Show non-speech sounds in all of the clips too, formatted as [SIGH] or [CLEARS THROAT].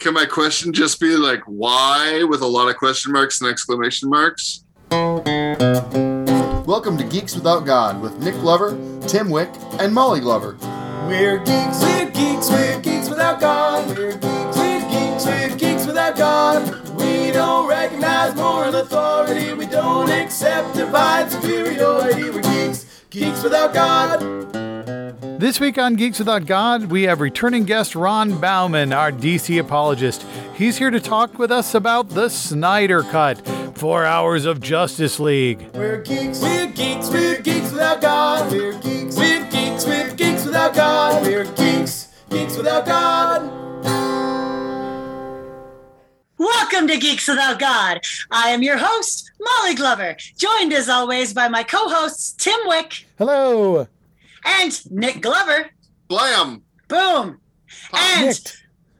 Can my question just be like, why with a lot of question marks and exclamation marks? Welcome to Geeks Without God with Nick Glover, Tim Wick, and Molly Glover. We're geeks, we're geeks, we're geeks without God. We're geeks, we're geeks, we're geeks without God. We don't recognize moral authority. We don't accept divine superiority. We're geeks, geeks without God. This week on Geeks Without God, we have returning guest Ron Bauman, our DC apologist. He's here to talk with us about the Snyder Cut, four hours of Justice League. We're geeks, we're geeks, we're geeks without God. We're geeks, we're geeks, we're geeks without God. We're geeks, geeks without God. Welcome to Geeks Without God. I am your host, Molly Glover, joined as always by my co hosts, Tim Wick Hello. And Nick Glover. Blam! Boom. And Nick.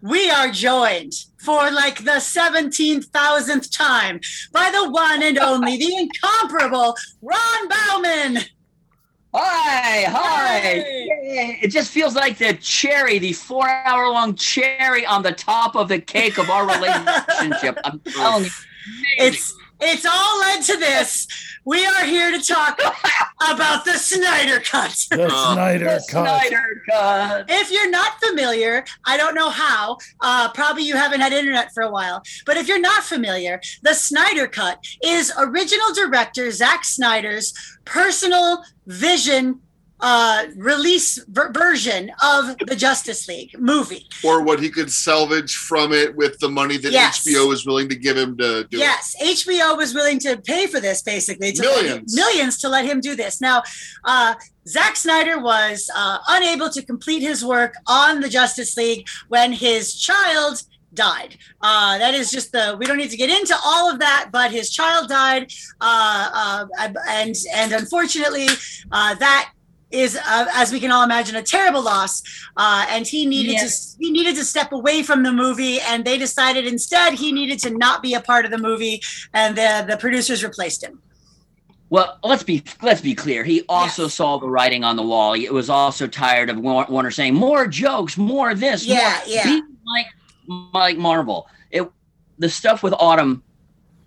we are joined for like the 17,000th time by the one and only, the incomparable Ron Bauman. Hi, hi. Hey. Yay. It just feels like the cherry, the four hour long cherry on the top of the cake of our [LAUGHS] relationship. I'm telling you. amazing. It's it's all led to this. We are here to talk about the Snyder Cut. The Uh, Snyder the Cut. Snyder Cut. If you're not familiar, I don't know how, uh, probably you haven't had internet for a while, but if you're not familiar, the Snyder Cut is original director Zack Snyder's personal vision uh, release ver- version of the Justice League movie. Or what he could salvage from it with the money that Yes. HBO was willing to give him to do it. Yes, HBO was willing to pay for this basically let him- Millions. millions to let him do this. Now, uh, Zack Snyder was uh, unable to complete his work on the Justice League when his child died. Uh, that is just the we don't need to get into all of that, but his child died, uh, uh, and and unfortunately, uh, that is uh, as we can all imagine a terrible loss uh, and he needed to he needed to step away from the movie and they decided instead he needed to not be a part of the movie and the the producers replaced him Well, let's be let's be clear. He also Yes. saw the writing on the wall. He was also tired of War- Warner saying more jokes, more this, Yeah, more. yeah. Like like Marvel. It the stuff with Autumn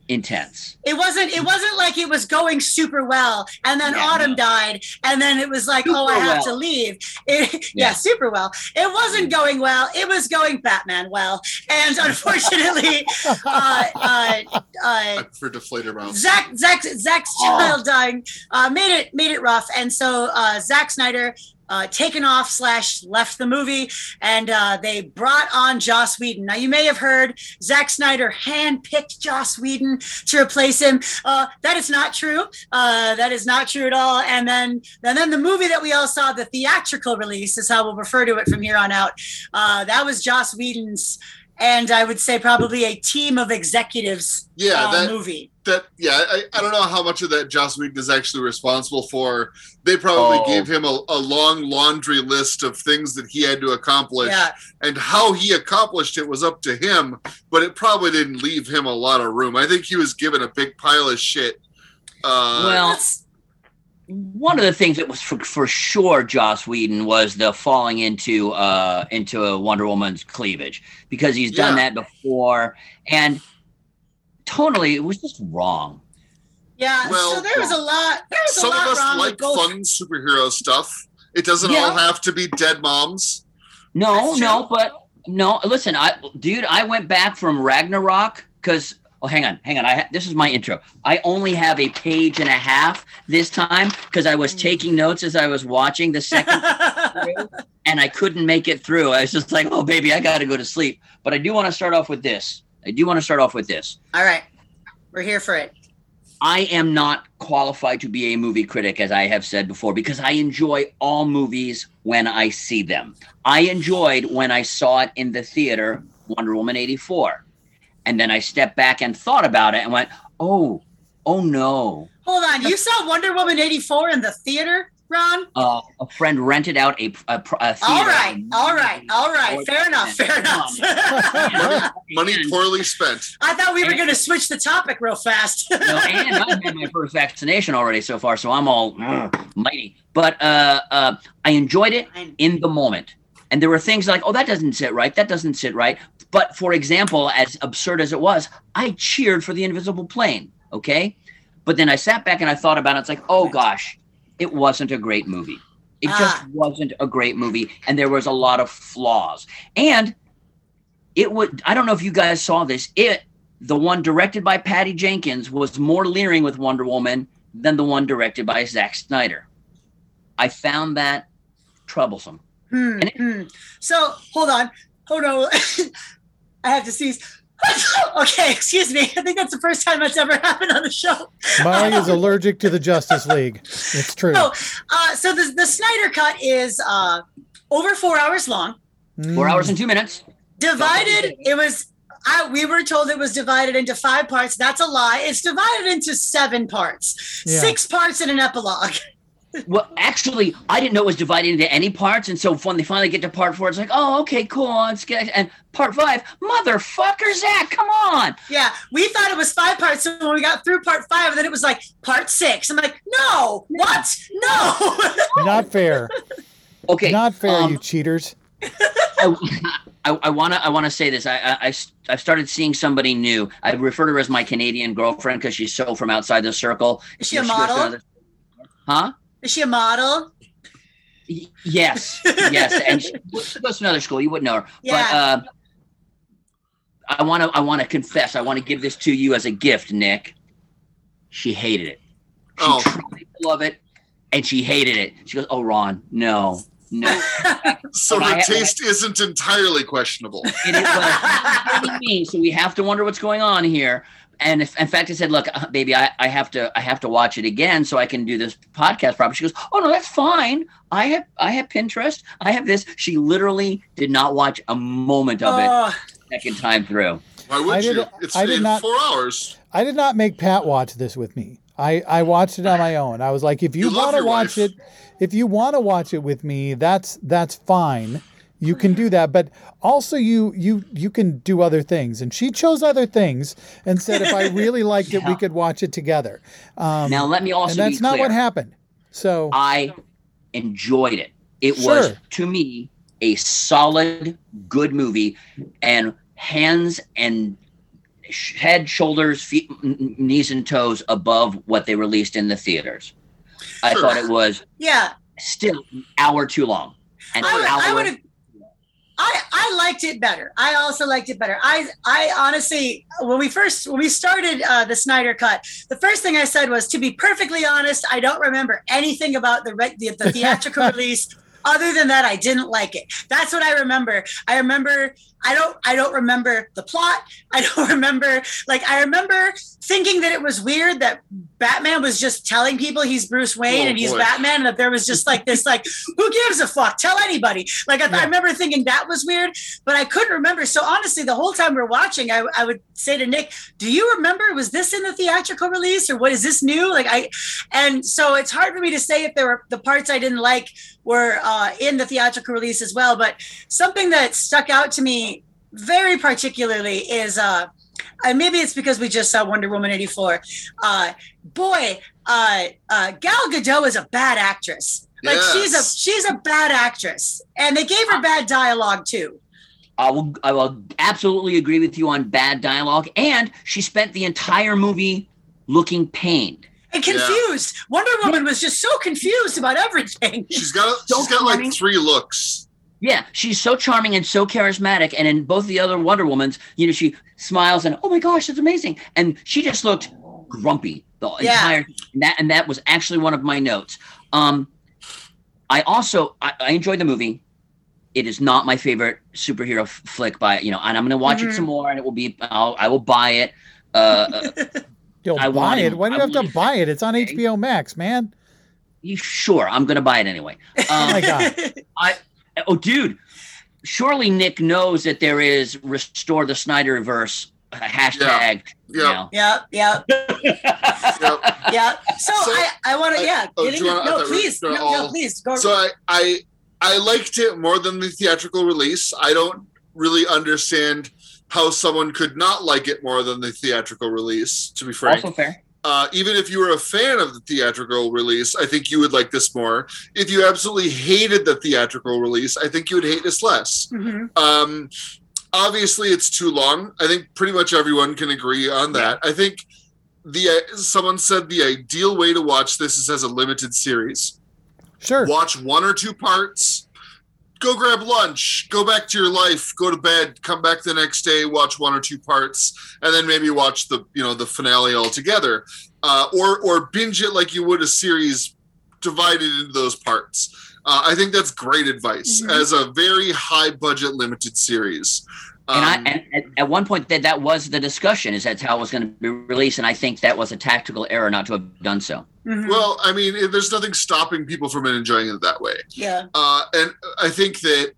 intense. it wasn't it wasn't like it was going super well and then Yeah, autumn no. died and then it was like oh i Super have to leave It- [LAUGHS] yeah. Yeah. super well it wasn't going well it was going batman well and [LAUGHS] unfortunately uh, uh, uh, For deflator mouth. Zack, Zack, Zack's Oh. child dying uh, made it made it rough, and so uh, Zack Snyder uh, taken off slash left the movie, and uh, they brought on Joss Whedon. Now you may have heard Zack Snyder handpicked Joss Whedon to replace him. Uh, that is not true. Uh, that is not true at all. And then and then the movie that we all saw, the theatrical release, is how we'll refer to it from here on out. Uh, that was Joss Whedon's. And I would say probably a team of executives Yeah, uh, that movie. That yeah, I, I don't know how much of that Joss Whedon is actually responsible for. They probably Oh. gave him a, a long laundry list of things that he had to accomplish, Yeah. and how he accomplished it was up to him. But it probably didn't leave him a lot of room. I think he was given a big pile of shit. Uh, Well, one of the things that was for, for sure Joss Whedon was the falling into uh into a Wonder Woman's cleavage because he's done Yeah. that before and totally it was just wrong. Yeah, Well, so there was a lot. There was some a of us wrong like with fun superhero stuff. It doesn't Yeah. all have to be dead moms. No, no, but no. Listen, I, dude, I went back from Ragnarok because. Oh, hang on, hang on. I ha- this is my intro. I only have a page and a half this time because I Mm. was taking notes as I was watching the second [LAUGHS] and I couldn't make it through. I was just like, oh, baby, I got to go to sleep. But I do want to start off with this. I do want to start off with this. All right, we're here for it. I am not qualified to be a movie critic, as I have said before, because I enjoy all movies when I see them. I enjoyed when I saw it in the theater, Wonder Woman 84. And then I stepped back and thought about it and went, oh, oh no. Hold on, you saw Wonder Woman eighty four in the theater, Ron? Uh, a friend rented out a, a, a theater. All right, all right, all right. Fair enough, fair enough. And- [LAUGHS] Money poorly spent. I thought we were going to switch the topic real fast. no, and I've had my [LAUGHS] first vaccination already so far, so I'm all mighty. But uh, uh, I enjoyed it in the moment. And there were things like, oh, that doesn't sit right. That doesn't sit right. But for example, as absurd as it was, I cheered for the invisible plane. Okay. But then I sat back and I thought about it. It's like, oh gosh, it wasn't a great movie. It just Ah. wasn't a great movie. And there was a lot of flaws. And it would, I don't know if you guys saw this. It, the one directed by Patty Jenkins, was more leering with Wonder Woman than the one directed by Zack Snyder. I found that troublesome. Hmm, And it- hmm. So hold on, hold on. [LAUGHS] I have to sneeze. [LAUGHS] okay, excuse me. I think that's the first time that's ever [LAUGHS] happened on the show. Molly is [LAUGHS] allergic to the Justice League. It's true. Oh, uh, so the the Snyder cut is uh, over four hours long. Four Mm. hours and two minutes. Divided. It was. I, we were told it was divided into five parts. That's a lie. It's divided into seven parts, Yeah. six parts in an epilogue. Well, actually, I didn't know it was divided into any parts, and so when they finally get to part four, it's like, oh, okay, cool, let's get. And part five, motherfucker, Zack, come on! Yeah, we thought it was five parts. So when we got through part five, then it was like part six. I'm like, no, what? No. [LAUGHS] Not fair. Okay, Not fair, um, you cheaters. I, [LAUGHS] I, I wanna, I wanna say this. I, I, I, have started seeing somebody new. I refer to her as my Canadian girlfriend because she's so from outside the circle. Is she a She goes to model? another- Huh? Is she a model? Yes, yes, and she, [LAUGHS] she goes to another school. You wouldn't know her, Yeah. but uh, I want to. I want to confess. I want to give this to you as a gift, Nick. She hated it. She Oh. tried to love it, and she hated it. She goes, "Oh, Ron, no, no." [LAUGHS] So But her ha- taste isn't entirely questionable. It is [LAUGHS] what it's me. So we have to wonder what's going on here. And if, in fact, I said, "Look, uh, baby, I, I have to, I have to watch it again so I can do this podcast properly." She goes, "Oh no, that's fine. I have, I have Pinterest. I have this." She literally did not watch a moment of it Oh, second time through. Why would I did- you? It's I did in not- four hours. I did not make Pat watch this with me. I, I watched it on my own. I was like, if you, You want to watch wife. it, if you want to watch it with me, that's that's fine. You can do that, but also you you you can do other things. And she chose other things and said if I really [LAUGHS] liked it, we could watch it together. Um, Now, let me also and that's be not what happened. So I enjoyed it. It was to me a solid, good movie, and hands and head, shoulders, feet, n- n- knees, and toes above what they released in the theaters. I thought it was yeah. still an hour too long. And I would, an hour I would have. I, I liked it better. I also liked it better. I I honestly, when we first when we started uh, the Snyder Cut, the first thing I said was, to be perfectly honest, I don't remember anything about the re- the, the theatrical [LAUGHS] release. Other than that, I didn't like it. That's what I remember. I remember. I don't. I don't remember the plot. I don't [LAUGHS] remember. Like I remember thinking that it was weird that Batman was just telling people he's Bruce Wayne Oh, and he's boy. Batman, and that there was just like this, like who gives a fuck? Tell anybody. Like I, I Yeah. remember thinking that was weird, but I couldn't remember. So honestly, the whole time we are watching, I, I would say to Nick, "Do you remember? Was this in the theatrical release, or what is this new?" Like I, and so it's hard for me to say if there were the parts I didn't like were uh, in the theatrical release as well. But something that stuck out to me very particularly is. Uh, and maybe it's because we just saw Wonder Woman 84. Uh, boy, uh, uh, Gal Gadot is a bad actress. Like she's a she's a bad actress, and they gave her bad dialogue too. I will, I will absolutely agree with you on bad dialogue. And she spent the entire movie looking pained. And Yeah. confused. Wonder Woman was just so confused about everything. She's got she's got like three looks. Yeah, she's so charming and so charismatic. And in both the other Wonder Womans, you know, she smiles and oh my gosh, that's amazing. And she just looked grumpy the Yeah. entire and that and that was actually one of my notes. Um, I also I, I enjoyed the movie. It is not my favorite superhero f- flick by you know, and I'm going to watch Mhm. it some more, and it will be I'll, I will buy it. Uh, uh, [LAUGHS] you'll I buy want it. Why do you I have to buy it? It's on Okay. HBO Max, man. you sure? I'm going to buy it anyway. Um, [LAUGHS] Oh my god. Oh, dude! Surely Nick knows that there is restore the Snyderverse uh, hashtag. Yeah. Yep, yep, Yep. [LAUGHS] yep. So, So, I, I want to, yeah. oh, get you wanna- no, thought we were please, no, gonna no, please go. So I, I I liked it more than the theatrical release. I don't really understand how someone could not like it more than the theatrical release. To be frank, Also fair. Uh, even if you were a fan of the theatrical release, I think you would like this more. If you absolutely hated the theatrical release, I think you would hate this less. Mhm. Um, obviously it's too long. I think pretty much everyone can agree on that. I think the uh, someone said the ideal way to watch this is as a limited series. Sure. Watch one or two parts, go grab lunch, go back to your life, go to bed, come back the next day, watch one or two parts, and then maybe watch the you know the finale altogether, uh, or or binge it like you would a series divided into those parts. Uh, I think that's great advice Mhm. as a very high budget limited series. And, Um, I, and at, at one point, that that was the discussion is that's how it was going to be released, and I think that was a tactical error not to have done so. Mhm. well, I mean, there's nothing stopping people from enjoying it that way. yeah. Uh, and I think that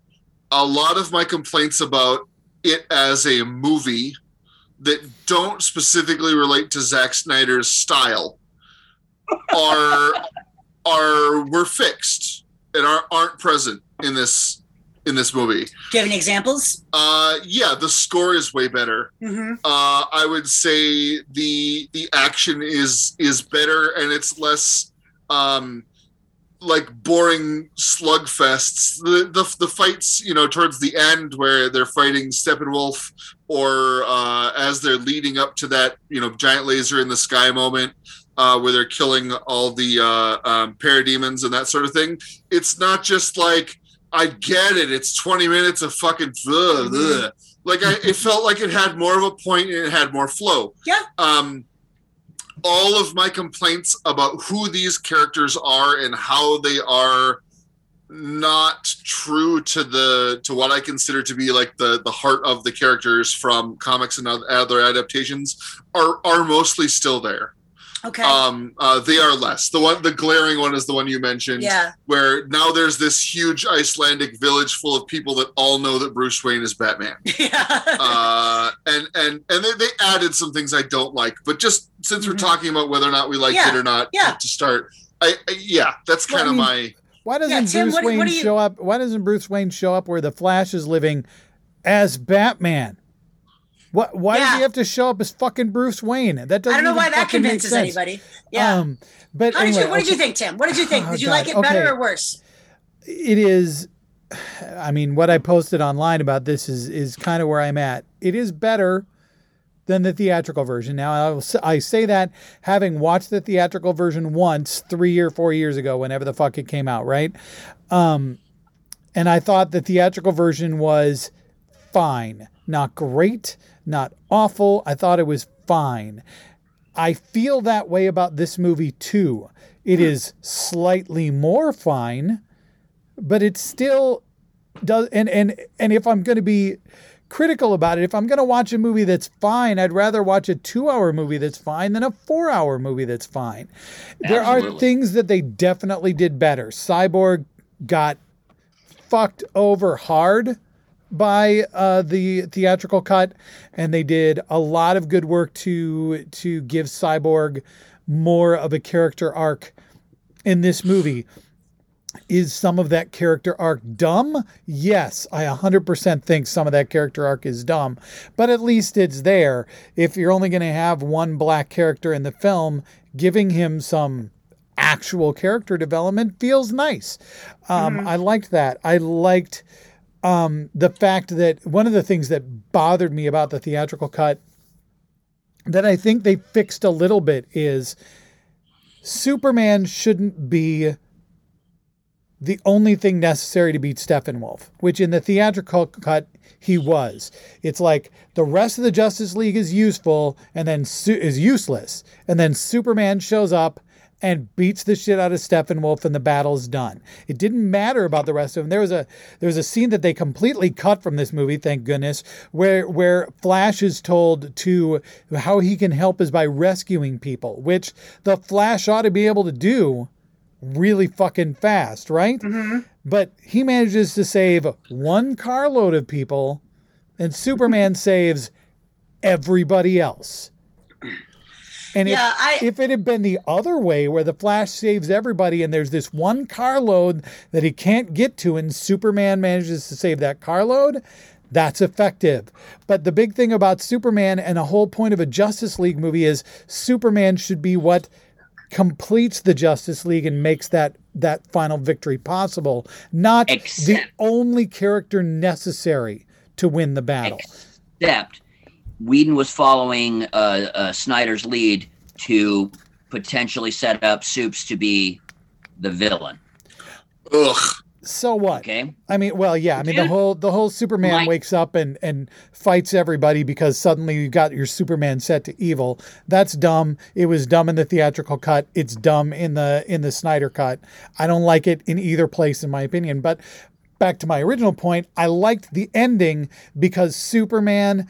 a lot of my complaints about it as a movie that don't specifically relate to Zack Snyder's style are [LAUGHS] are were fixed and are, aren't present in this in this movie. Do you have any examples? Uh, yeah, the score is way better. Mm-hmm. Uh, I would say the the action is is better and it's less um, like boring slugfests. The, the the fights, you know, towards the end where they're fighting Steppenwolf, or uh, as they're leading up to that, you know, giant laser in the sky moment. Uh, where they're killing all the uh, um, parademons and that sort of thing. It's not just like I get it. It's 20 minutes of fucking ugh, ugh. like I, it felt like it had more of a point and it had more flow. Yeah. Um, all of my complaints about who these characters are and how they are not true to the to what I consider to be like the the heart of the characters from comics and other other adaptations are are mostly still there. Okay. Um, uh, they are less. The one, the glaring one is the one you mentioned yeah. where now there's this huge Icelandic village full of people that all know that Bruce Wayne is Batman. [LAUGHS] yeah. Uh, and and and they, they added some things I don't like, but just since we're Mhm. talking about whether or not we liked Yeah, it or not, yeah. to start, I, I yeah, that's Well, kind I of mean- my Why doesn't Yeah, Tim, Bruce what Wayne what you- show up? Why doesn't Bruce Wayne show up where the Flash is living as Batman? What? Why does he have to show up as fucking Bruce Wayne? That doesn't. I don't know why that convinces anybody. Yeah. Um, but How did you? What did you think, Tim? What did you think? Oh, Did you God, like it better okay. or worse? It is. I mean, what I posted online about this is is kind of where I'm at. It is better than the theatrical version. Now, I, will, I say that having watched the theatrical version once, three or four years ago, whenever the fuck it came out, right? Um, and I thought the theatrical version was fine, not great, not awful. I thought it was fine. I feel that way about this movie too. It is slightly more fine, but it still does. And and and if I'm going to be critical about it, if I'm going to watch a movie that's fine, I'd rather watch a two-hour movie that's fine than a four-hour movie that's fine. There are things that they definitely did better. Cyborg got fucked over hard by uh, the theatrical cut, and they did a lot of good work to to give Cyborg more of a character arc in this movie. Is some of that character arc dumb? Yes, I 100% think some of that character arc is dumb, but at least it's there. If you're only going to have one black character in the film, giving him some actual character development feels nice. Um, I liked that. I liked um, the fact that one of the things that bothered me about the theatrical cut that I think they fixed a little bit is Superman shouldn't be the only thing necessary to beat Steppenwolf, which in the theatrical cut he was. It's like the rest of the Justice League is useful and then su- is useless, and then Superman shows up and beats the shit out of Steppenwolf and the battle's done. It didn't matter about the rest of them. There was a there was a scene that they completely cut from this movie, thank goodness, where where Flash is told to how he can help is by rescuing people, which the Flash ought to be able to do really fucking fast, right? Mm-hmm. But he manages to save one carload of people, and Superman [LAUGHS] saves everybody else. And Yeah, if, I- if it had been the other way, where the Flash saves everybody, and there's this one carload that he can't get to, and Superman manages to save that carload, that's effective. But the big thing about Superman and a whole point of a Justice League movie is Superman should be what completes the Justice League and makes that that final victory possible, not the only character necessary to win the battle. Except Whedon was following uh, uh, Snyder's lead to potentially set up Supes to be the villain. Ugh. So what? Okay. I mean, well, yeah. I mean, the whole the whole Superman my- wakes up and and fights everybody because suddenly you got your Superman set to evil. That's dumb. It was dumb in the theatrical cut. It's dumb in the in the Snyder cut. I don't like it in either place, in my opinion. But back to my original point, I liked the ending because Superman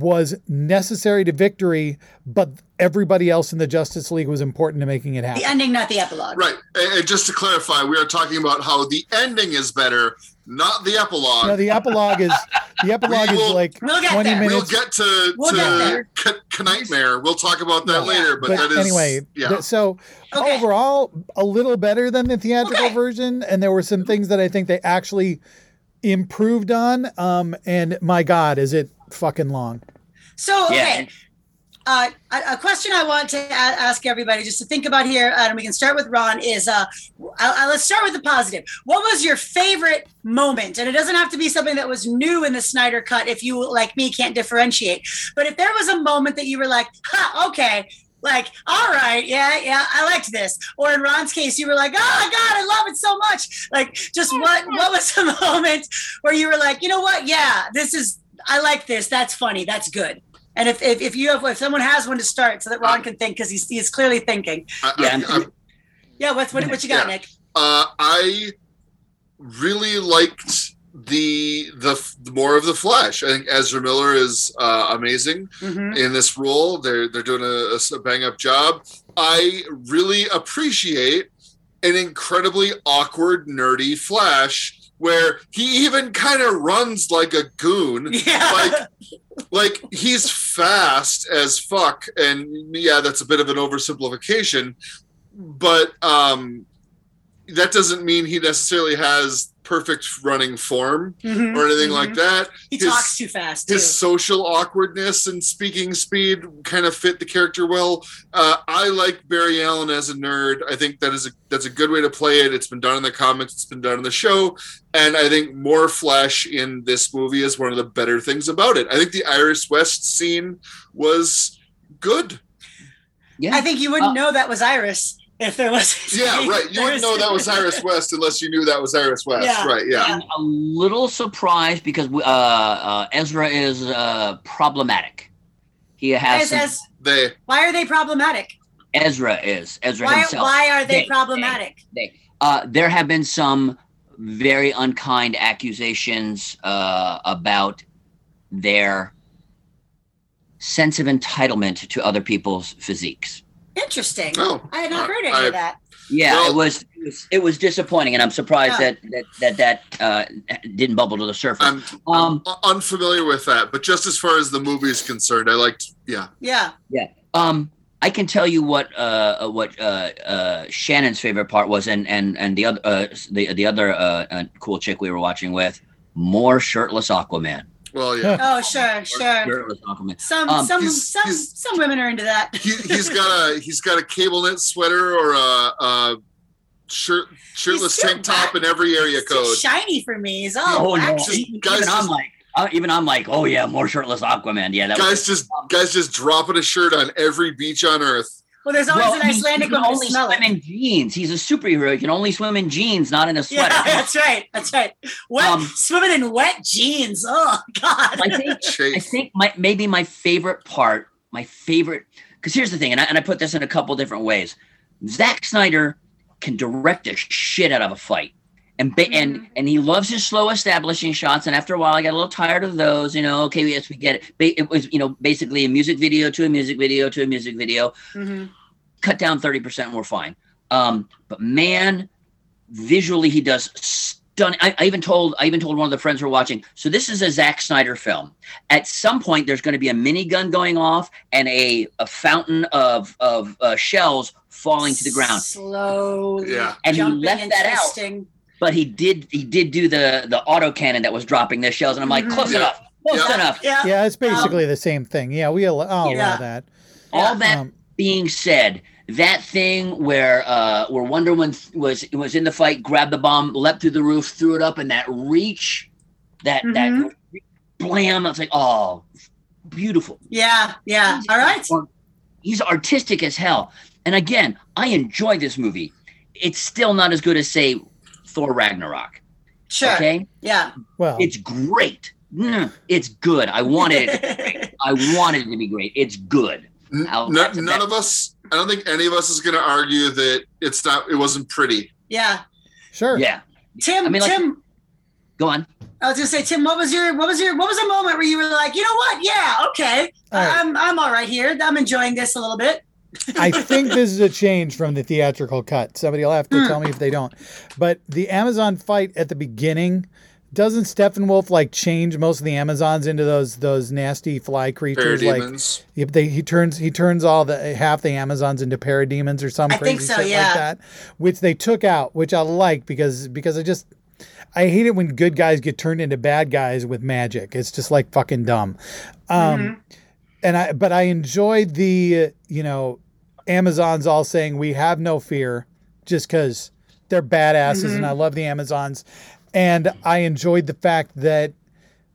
was necessary to victory, but everybody else in the Justice League was important to making it happen. The ending, not the epilogue. Right. And, and just to clarify, we are talking about how the ending is better, not the epilogue. No, the epilogue is the [LAUGHS] epilogue We is like We'll get twenty there. we'll minutes. get to We'll get to there. K- Nightmare. We'll talk about that Yeah. later, but, but that is anyway, Yeah. th- so Okay. overall, a little better than the theatrical Okay. version, and there were some things that I think they actually improved on. Um, and my God, is it fucking long? So, okay. Yeah. Uh, a, question I want to ask everybody just to think about here, and we can start with Ron, is uh, I, I, let's start with the positive. What was your favorite moment? And it doesn't have to be something that was new in the Snyder Cut if you, like me, can't differentiate. But if there was a moment that you were like, ha, okay, like, all right, yeah, yeah, I liked this. Or in Ron's case, you were like, oh God, I love it so much. Like, just what what was the [LAUGHS] moment where you were like, you know what? Yeah, this is I like this. That's funny. That's good. And if, if, if you have if someone has one to start so that Ron can think because he's he's clearly thinking. I, Yeah, I, I'm- Yeah, what's what, what you got, Yeah. Nick? uh, I really liked the, the the more of the Flash. I think Ezra Miller is uh, amazing Mhm. in this role. They're they're doing a, a bang up job. I really appreciate an incredibly awkward, nerdy Flash where he even kind of runs like a goon. [LAUGHS] Yeah. Like like he's fast as fuck, and yeah, that's a bit of an oversimplification, but um, that doesn't mean he necessarily has perfect running form Mhm, or anything mhm. like that He his- talks too fast too. his social awkwardness and speaking speed kind of fit the character well. Uh, I like Barry Allen as a nerd. I think that is a that's a good way to play it. It's been done in the comics. It's been done in the show, and I think more Flash in this movie is one of the better things about it. I think the Iris West scene was good. Yeah. I think you wouldn't Uh, know that was Iris if there was. Yeah, right. You wouldn't know that was Iris West unless you knew that was Iris West. Yeah, Right? Yeah. yeah. I'm a little surprised because uh, uh, Ezra is uh, problematic. He has As, some, as, They. why are they problematic? Ezra is Ezra Why, himself. why are they They- problematic? Uh, there have been some very unkind accusations uh, about their sense of entitlement to other people's physiques. Interesting. Oh, I had not heard any I- of that. Yeah, Well- it was it was it was disappointing, and I'm surprised Yeah. that that that, that uh, didn't bubble to the surface. I'm, Um, I'm unfamiliar with that, but just as far as the movie is concerned, I liked. Yeah. Yeah. Yeah. Um, I can tell you what uh, uh, what uh, uh, Shannon's favorite part was, and and and the other uh, the the other uh, cool chick we were watching with more shirtless Aquaman. Well, yeah. [LAUGHS] Oh, sure, sure. Some Um, some some he's- some women are into that. he, he's got a he's got a cable knit sweater or a, a shirt shirtless tank top in every area code. shiny for me. He's all Oh no! Just- Even, guys I'm like, uh, even I'm like, oh yeah, more shirtless Aquaman. Yeah, that Guys just guys just dropping a shirt on every beach on earth. Well, there's always Well, an he- he Icelandic can one to only smell swim it. in jeans. He's a superhero. He can only swim in jeans, not in a sweater. Yeah, sweater. [LAUGHS] that's right. That's right. Wet, Um, swimming in wet jeans. Oh God. I think [LAUGHS] I think my maybe my favorite part, my favorite, because here's the thing, and I, and I put this in a couple different ways. Zack Snyder can direct a shit out of a fight, and ba- and Mhm. and he loves his slow establishing shots. And after a while, I got a little tired of those. You know, okay, yes, we get it. Ba- It was you know basically a music video to a music video to a music video. Mhm. Cut down thirty percent, and we're fine. Um, but man, visually he does stunning. I, I even told I even told one of the friends who were watching. So this is a Zack Snyder film. At some point, there's going to be a minigun going off and a, a fountain of of uh, shells falling to the ground. Slowly. Yeah. And he left and that out. Twisting. But he did he did do the the auto cannon that was dropping the shells, and I'm like, Mhm. close Yeah. enough, close Yeah. enough. Yeah. Yeah, it's basically the same thing. Yeah, we al- I'll allow Yeah. that. All that Um, being said, that thing where uh where Wonder Woman was was in the fight, grabbed the bomb, leapt through the roof, threw it up, and that reach, that Mhm. that blam. It's like, oh, beautiful. Yeah, yeah. All right. He's artistic as hell. And again, I enjoy this movie. It's still not as good as say Thor Ragnarok. Sure. Okay, Yeah. Well, it's great. Mm, it's good. I wanted it. To be great. [LAUGHS] I wanted it to be great. It's good. N- I'll- no- none that's- of us. I don't think any of us is going to argue that it's not. It wasn't pretty. yeah. sure. Yeah. Tim, I mean, like- Go on. I was gonna say, Tim, what was your what was your what was a moment where you were like, you know what? Yeah, okay. All right. I'm I'm all right here. I'm enjoying this a little bit. I think this is a change from the theatrical cut. Somebody will have to tell me if they don't. But the Amazon fight at the beginning doesn't Steppenwolf like change most of the Amazons into those those nasty fly creatures? Like Parademons. if they he turns he turns all the half the Amazons into parademons or some I crazy think so, shit yeah. like that, which they took out, which I like because because I just I hate it when good guys get turned into bad guys with magic. It's just like fucking dumb. Um, Mm-hmm. And I but I enjoyed the you know Amazons all saying we have no fear just because they're badasses and I love the Amazons. And I enjoyed the fact that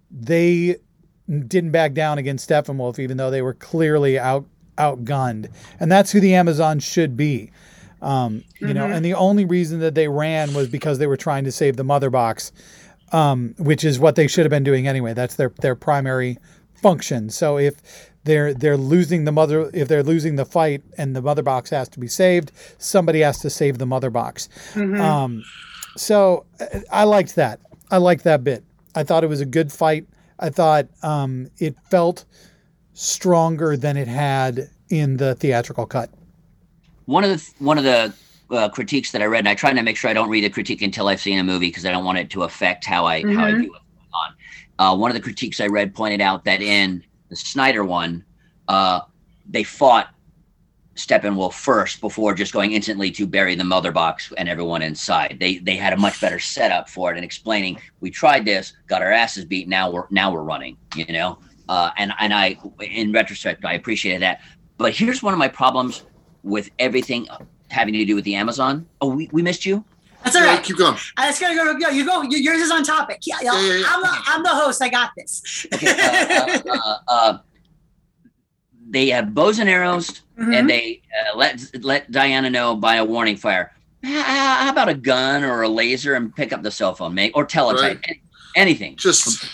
they didn't back down against Steppenwolf even though they were clearly out outgunned. And that's who the Amazons should be. Um, you know and the only reason that they ran was because they were trying to save the mother box um, which is what they should have been doing anyway. That's their their primary function. So if they're they're losing the mother, if they're losing the fight and the mother box has to be saved, somebody has to save the mother box. Um, so uh, I liked that. I liked that bit. I thought it was a good fight. I thought um, it felt stronger than it had in the theatrical cut. One of the one of the uh, critiques that I read, and I try to make sure I don't read a critique until I've seen a movie because I don't want it to affect how I how I Mhm. view it on. Uh, one of the critiques I read pointed out that in the Snyder one, uh, they fought Steppenwolf first before just going instantly to bury the mother box and everyone inside. They they had a much better setup for it and explaining we tried this, got our asses beat, now we're now we're running, you know. Uh, and and I in retrospect I appreciated that. But here's one of my problems with everything having to do with the Amazon. Oh, we, we missed you. That's all right. Yeah, right. keep going. I just gotta go. Yo, you go. Yours is on topic. Yeah, yeah, Yeah, yeah, yeah. I'm, the, I'm the host. I got this. Okay. Uh, uh, uh, uh, they have bows and arrows, Mhm. and they uh, let let Diana know by a warning fire. How, how about a gun or a laser and pick up the cell phone, mate, or teletype, Right. any- anything. Just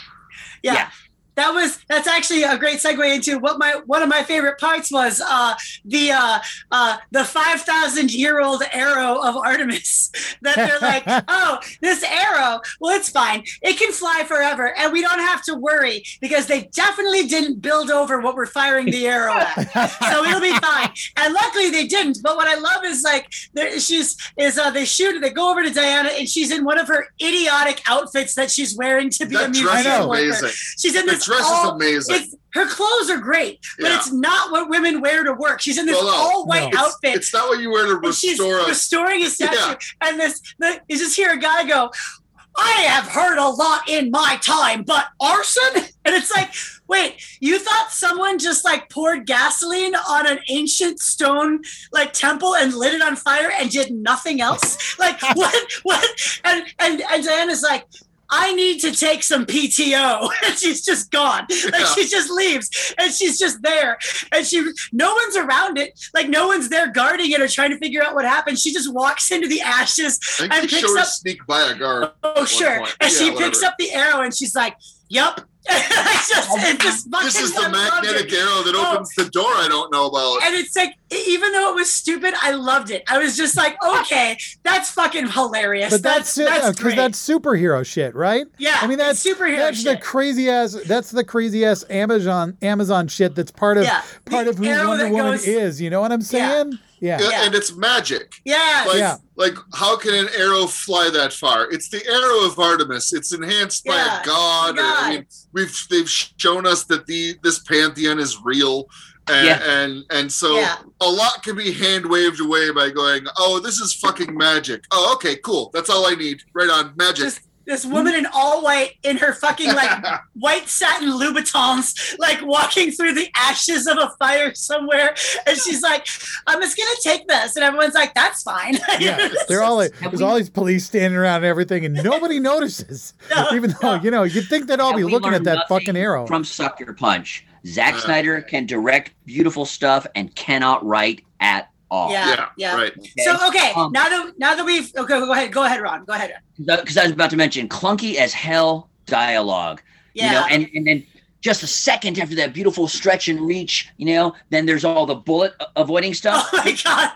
yeah. Yeah. That was that's actually a great segue into what my one of my favorite parts was uh, the uh, uh, the five thousand year old arrow of Artemis [LAUGHS] that they're like [LAUGHS] oh this arrow well it's fine it can fly forever and we don't have to worry because they definitely didn't build over what we're firing the arrow at so it'll be fine [LAUGHS] and luckily they didn't but what I love is like there she's is uh, they shoot they go over to Diana and she's in one of her idiotic outfits that she's wearing to be a that dress museum is know. amazing. She's in The this dress is amazing. Her clothes are great, but Yeah. it's not what women wear to work. She's in this Well, no, all white no. outfit. It's not what you wear to and she's restore a restoring a statue, Yeah. and this the, you just hear a guy go, "I have heard a lot in my time, but arson." [LAUGHS] And it's like, wait, you thought someone just like poured gasoline on an ancient stone like temple and lit it on fire and did nothing else? Like [LAUGHS] what? What? And and and Diana's like. I need to take some PTO. [LAUGHS] And she's just gone. Like Yeah. she just leaves and she's just there. And she no one's around it. Like no one's there guarding it or trying to figure out what happened. She just walks into the ashes. And picks up- sneak by a guard. Oh sure. point. And Yeah, she whatever. picks up the arrow and she's like, Yup. [LAUGHS] it's just, oh, it's just This is the I it. magnetic arrow that Oh. opens the door I don't know about. And it's like, even though it was stupid, I loved it. I was just like, okay, that's fucking hilarious. But that's that's that's uh, because great. that's superhero shit, right? yeah. I mean that's it's superhero That's shit. the crazy ass. That's the crazy ass Amazon Amazon shit. That's part of Yeah. part The of who Wonder Woman goes- is. You know what I'm saying? Yeah. Yeah, Yeah. And it's magic. yeah. Like, Yeah. like, how can an arrow fly that far? It's the arrow of Artemis. It's enhanced by a god. or- I mean, we've they've shown us that the this pantheon is real, and Yeah. and, and so Yeah. a lot can be hand waved away by going, "Oh, this is fucking magic." Oh, okay, cool. That's all I need. Right on, magic. Just this woman in all white in her fucking like [LAUGHS] white satin Louboutins, like walking through the ashes of a fire somewhere. And she's like, I'm just gonna take this. And everyone's like, that's fine. [LAUGHS] Yeah, they're all like, there's we- all these police standing around and everything, and nobody [LAUGHS] notices. No, Even though no. you know, you'd think they'd all Have be looking at that fucking arrow. From Sucker Punch, Zack Uh. Snyder can direct beautiful stuff and cannot write at all. Yeah. yeah, yeah. right. So okay, Um, now that now that we've okay, go ahead, go ahead, Ron. Go ahead. Because I was about to mention clunky as hell dialogue. Yeah. You know, and, and then just a second after that beautiful stretch and reach, you know, then there's all the bullet avoiding stuff. oh my god.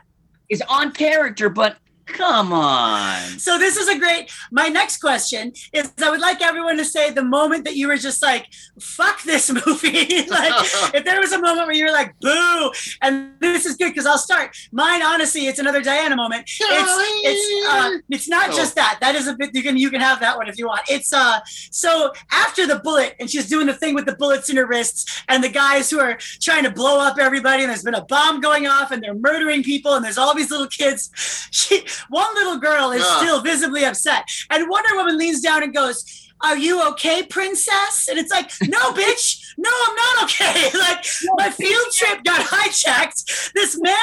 is on character, but come on. So this is a great. My next question is: I would like everyone to say the moment that you were just like, "Fuck this [LAUGHS] movie." [LAUGHS] like, if there was a moment where you were like, "Boo," and this is good because I'll start. Mine, honestly, it's another Diana moment. It's it's uh, it's not Oh. just that. That is a bit. You can you can have that one if you want. It's uh. So after the bullet, and she's doing the thing with the bullets in her wrists, and the guys who are trying to blow up everybody, and there's been a bomb going off, and they're murdering people, and there's all these little kids. [LAUGHS] She one little girl is Yeah. still visibly upset, and Wonder Woman leans down and goes. Are you okay, princess? And it's like, no, [LAUGHS] bitch, no, I'm not okay. [LAUGHS] Like, my field trip got hijacked. This man,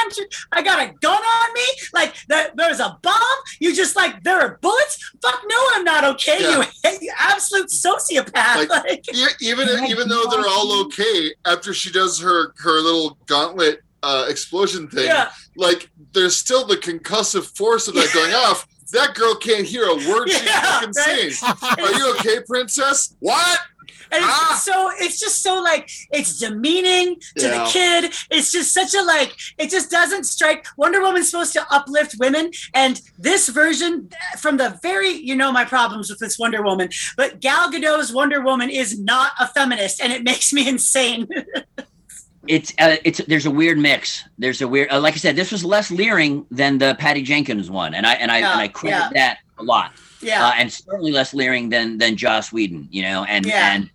I got a gun on me. Like, there, there's a bomb. You just like, there are bullets. Fuck no, I'm not okay. Yeah. You, you absolute sociopath. Like- Like, even [LAUGHS] even though they're all okay after she does her her little gauntlet uh, explosion thing, yeah, like there's still the concussive force of that [LAUGHS] going off. That girl can't hear a word she's Yeah, fucking right? saying. [LAUGHS] Are you okay, princess? What? and it's Ah! so it's just so like it's demeaning to Yeah. the kid. It's just such a like it just doesn't strike. Wonder Woman's supposed to uplift women, and this version from the very you know my problems with this Wonder Woman, but Gal Gadot's Wonder Woman is not a feminist, and it makes me [LAUGHS] insane. It's uh, it's there's a weird mix. There's a weird uh, like I said, this was less leering than the Patty Jenkins one, and I and I Yeah, and I credit yeah. that a lot. yeah, Uh, and certainly less leering than than Joss Whedon, you know, and Yeah. and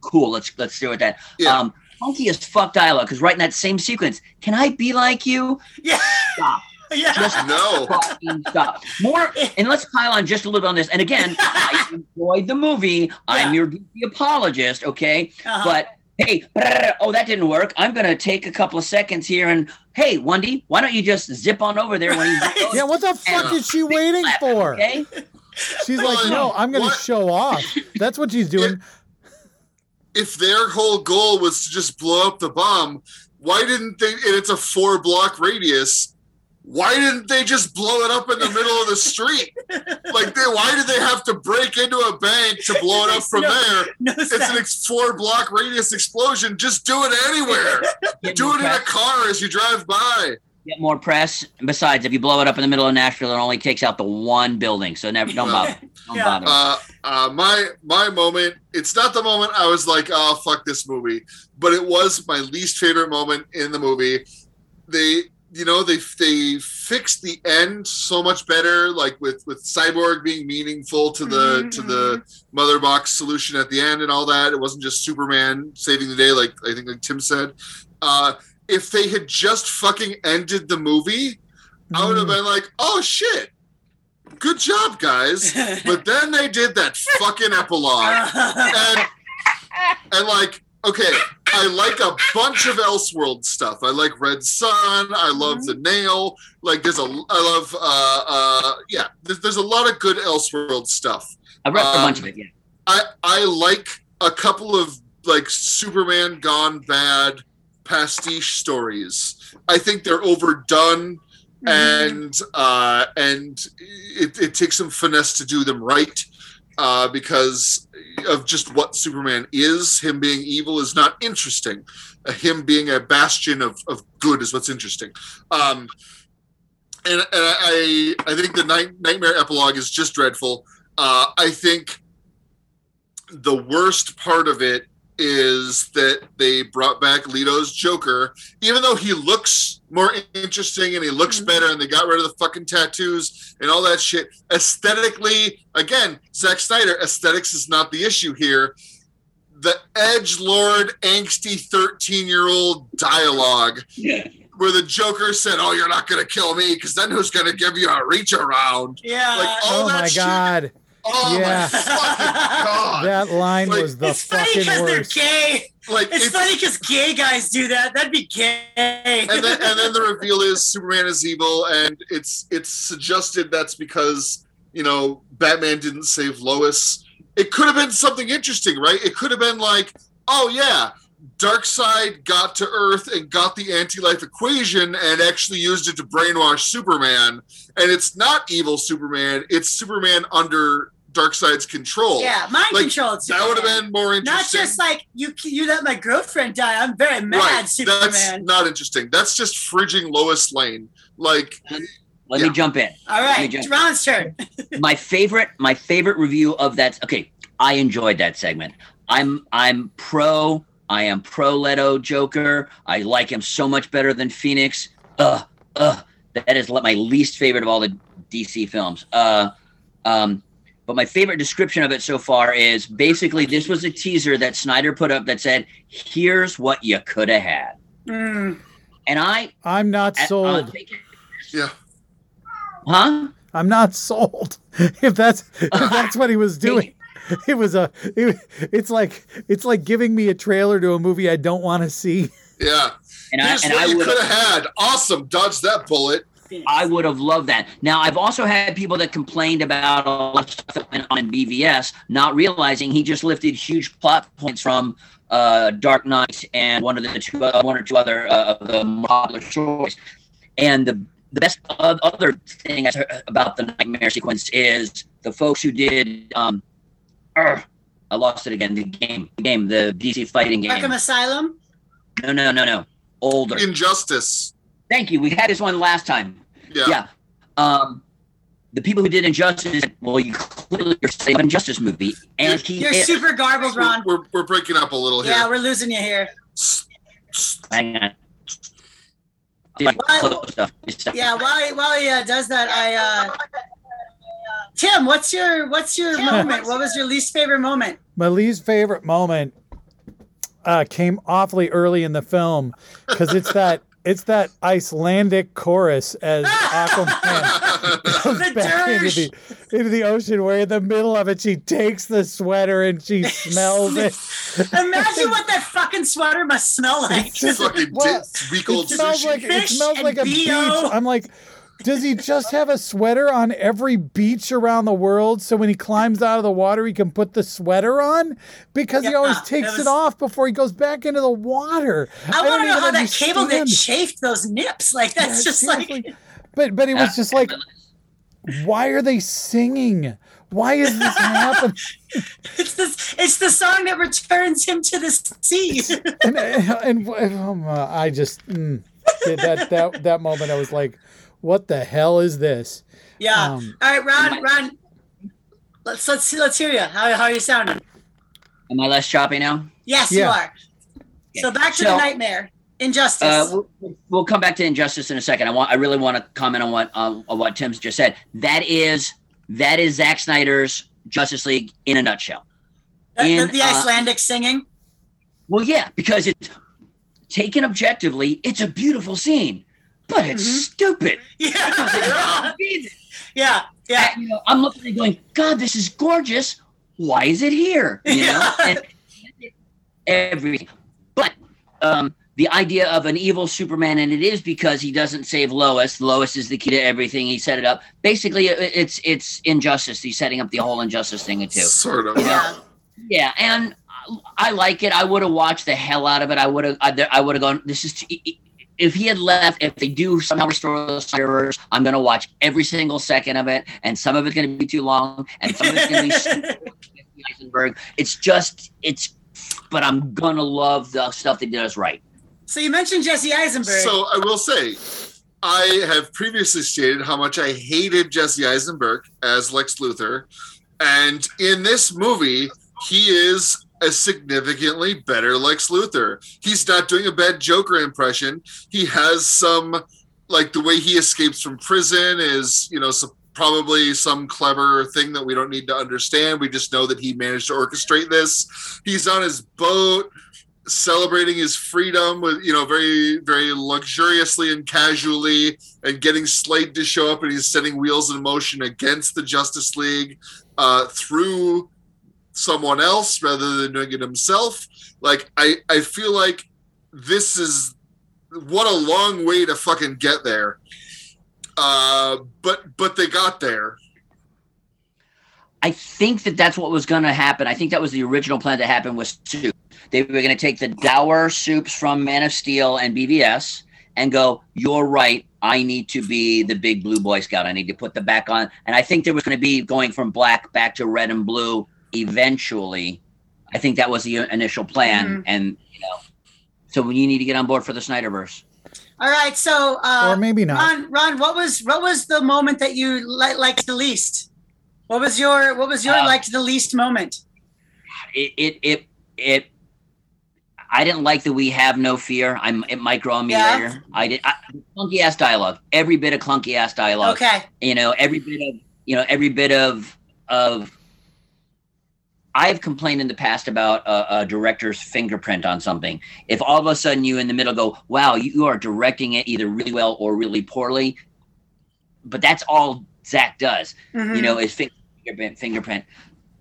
cool. Let's let's do it that. Yeah. Um, funky as fuck dialogue because right in that same sequence, can I be like you? yeah, Stop. [LAUGHS] yeah. Just No. fucking stop. More, and let's pile on just a little bit on this. And again, [LAUGHS] I enjoyed the movie. I'm your goofy apologist, okay? Uh-huh. But hey, oh, that didn't work. I'm gonna take a couple of seconds here and hey, Wendy, why don't you just zip on over there when he's Yeah, what the fuck is she waiting for? okay? She's like, no, I'm gonna what- show off. That's what she's doing. If their whole goal was to just blow up the bomb, why didn't they? And it's a four block radius. Why didn't they just blow it up in the middle of the street? Like, they, why did they have to break into a bank to blow it up from No. there? no It's an sense. ex- four block radius explosion. Just do it anywhere. Do more it in a car as you drive by. get more press. Besides, if you blow it up in the middle of Nashville, it only takes out the one building. So never don't bother. Don't Yeah. bother. Uh, uh, my my moment. It's not the moment I was like, "Oh fuck this movie," but it was my least favorite moment in the movie. They, you know, they they fixed the end so much better, like with with Cyborg being meaningful to the mm-hmm, to the mm-hmm. Mother Box solution at the end and all that. It wasn't just Superman saving the day, like I think like Tim said. Uh, if they had just fucking ended the movie, I would have mm. been like, "Oh shit." Good job, guys. [LAUGHS] But then they did that fucking epilogue. [LAUGHS] And, and like, okay, I like a bunch of Elseworld stuff. I like Red Son. I love The Nail. Like, there's a, I love, uh, uh, yeah, there's, there's a lot of good Elseworld stuff. I read a bunch um, of it. Yeah. I, I like a couple of like Superman gone bad pastiche stories. I think they're overdone Mm-hmm. and uh, and it, it takes some finesse to do them right uh, because of just what Superman is. Him being evil is not interesting. Uh, him being a bastion of, of good is what's interesting. Um, and, and I I think the night, nightmare epilogue is just dreadful. Uh, I think the worst part of it is that they brought back Leto's Joker, even though he looks more interesting and he looks Mhm. better, and they got rid of the fucking tattoos and all that shit. Aesthetically, again, Zack Snyder, aesthetics is not the issue here. The edge lord, angsty 13 year old dialogue where the Joker said, Oh, you're not going to kill me because then who's going to give you a reach around? yeah. Like, all Oh that my shit- god. Oh Yeah. my fucking god! That line Like, was the it's funny fucking because they're worst. gay. like It's, funny because gay guys do that. That'd be gay. and then and then the reveal is Superman is evil, and it's it's suggested that's because you know Batman didn't save Lois. It could have been something interesting, right? It could have been like, oh yeah, Darkseid got to Earth and got the anti-life equation and actually used it to brainwash Superman, and it's not evil Superman; it's Superman under Darkseid's control. yeah, mind Like, control. that would have been more interesting. not just like you. You let my girlfriend die. I'm very mad, right. That's Superman. not interesting. That's just fridging Lois Lane. Like Let Yeah. me jump in. All right, Let me right, Ron's turn. [LAUGHS] my favorite my favorite review of that okay i enjoyed that segment i'm i'm pro i am pro leto joker i like him so much better than phoenix uh uh that is my least favorite of all the dc films uh um but my favorite description of it so far is basically this was a teaser that snyder put up that said here's what you could have had Mm. and i I'm not I- sold. I'll yeah. huh I'm not sold. [LAUGHS] If that's if that's what he was [LAUGHS] doing, [LAUGHS] it was a. It, it's like it's like giving me a trailer to a movie I don't want to see. Yeah. and i and what i you could have had. Awesome. Dodge that bullet. I would have loved that. Now, I've also had people that complained about a lot of stuff that went on in BVS, not realizing he just lifted huge plot points from uh, Dark Knight and one of the two, uh, one or two other uh, of the more popular stories. And the the best o- other thing about the nightmare sequence is the folks who did. Um, uh, I lost it again. The game, the game, the DC fighting game. Arkham Asylum. No, no, no, no. Older. Injustice. Thank you. We had this one last time. Yeah. Yeah. Um, the people who did Injustice, well, you clearly are saying Injustice movie, and he. You're it- super garbled, Ron. We're, we're, we're breaking up a little here. Yeah, we're losing you here. hang on. See if I can Well, close stuff. Just a second. Yeah, while he, while he uh, does that, I uh, Tim, what's your what's your moment? What was your least favorite moment? My least favorite moment uh, came awfully early in the film because it's that it's that Icelandic chorus as Aquaman [LAUGHS] comes The back into the into the ocean, where in the middle of it she takes the sweater and she smells it. [LAUGHS] Imagine what that fucking sweater must smell like. It's just- Fucking well, week old it smells sushi. like it Fish smells and like a beach. I'm like, does he just have a sweater on every beach around the world so when he climbs out of the water he can put the sweater on? Because he always takes was- it off before he goes back into the water. I don't want to know how that cable understand. chafed those nips. Like Yeah, that's just like. But but it was just like, why are they singing? Why is this happening? [LAUGHS] it's this. It's the song that returns him to the sea. and and, um, uh, I just mm, that that that moment I was like, what the hell is this? yeah. Um, All right, Ron. Ron. Let's let's see. Let's hear you. How how are you sounding? Am I less choppy now? Yes, you Yeah. are. So back to So- the nightmare. Injustice. Uh, we'll, we'll come back to injustice in a second. I want. I really want to comment on what um, on what Tim's just said. That is that is Zack Snyder's Justice League in a nutshell. the, the- in, the uh, Icelandic singing. Well, yeah, because it's taken objectively, it's a beautiful scene, but it's Mhm. stupid. [LAUGHS] Yeah. yeah. Yeah. I- you know, I'm looking and going, God, this is gorgeous. Why is it here? You know, [LAUGHS] Yeah. and everything. But um, the idea of an evil Superman, and it is because he doesn't save Lois. Lois is the key to everything. He set it up. Basically, it- it's it's injustice. He's setting up the whole injustice thing too. Sort of. Yeah. Yeah, and I like it. I would have watched the hell out of it. I would have. I, I would have gone. This is. Too, if he had left, if they do somehow restore the Snyderverse, I'm going to watch every single second of it, and some of it's going to be too long, and some of it's going to be [LAUGHS] Eisenberg. It's just, it's. But I'm gonna love the stuff they did us right. So you mentioned Jesse Eisenberg. So I will say, I have previously stated how much I hated Jesse Eisenberg as Lex Luthor, and in this movie, he is a significantly better Lex Luthor. He's not doing a bad Joker impression. He has some, like the way he escapes from prison is, you know, some, probably some clever thing that we don't need to understand. We just know that he managed to orchestrate this. He's on his boat celebrating his freedom with you know very very luxuriously and casually and getting Slade to show up and he's setting wheels in motion against the Justice League uh, through someone else rather than doing it himself. Like I, I feel like this is what a long way to fucking get there. Uh, but but they got there. I think that that's what was going to happen. I think that was the original plan to happen was soup. They were going to take the dour Supes from Man of Steel and BVS and go, "You're right. I need to be the big blue Boy Scout. I need to put the back on." And I think there was going to be going from black back to red and blue eventually. I think that was the initial plan, Mhm. and you know, so you need to get on board for the Snyderverse. All right, so uh, or maybe not. Ron, Ron, what was what was the moment that you li- liked the least? What was your what was your Uh, liked the least moment? it it it it I didn't like that "We have no fear." I'm it might grow on me Yeah. later. I did I, clunky ass dialogue. Every bit of clunky ass dialogue. Okay, You know, every bit of you know every bit of of. I've complained in the past about a, a director's fingerprint on something. If all of a sudden you in the middle go, "Wow, you, are directing it either really well or really poorly," but that's all Zack does Mhm. you know, is fingerprint, fingerprint.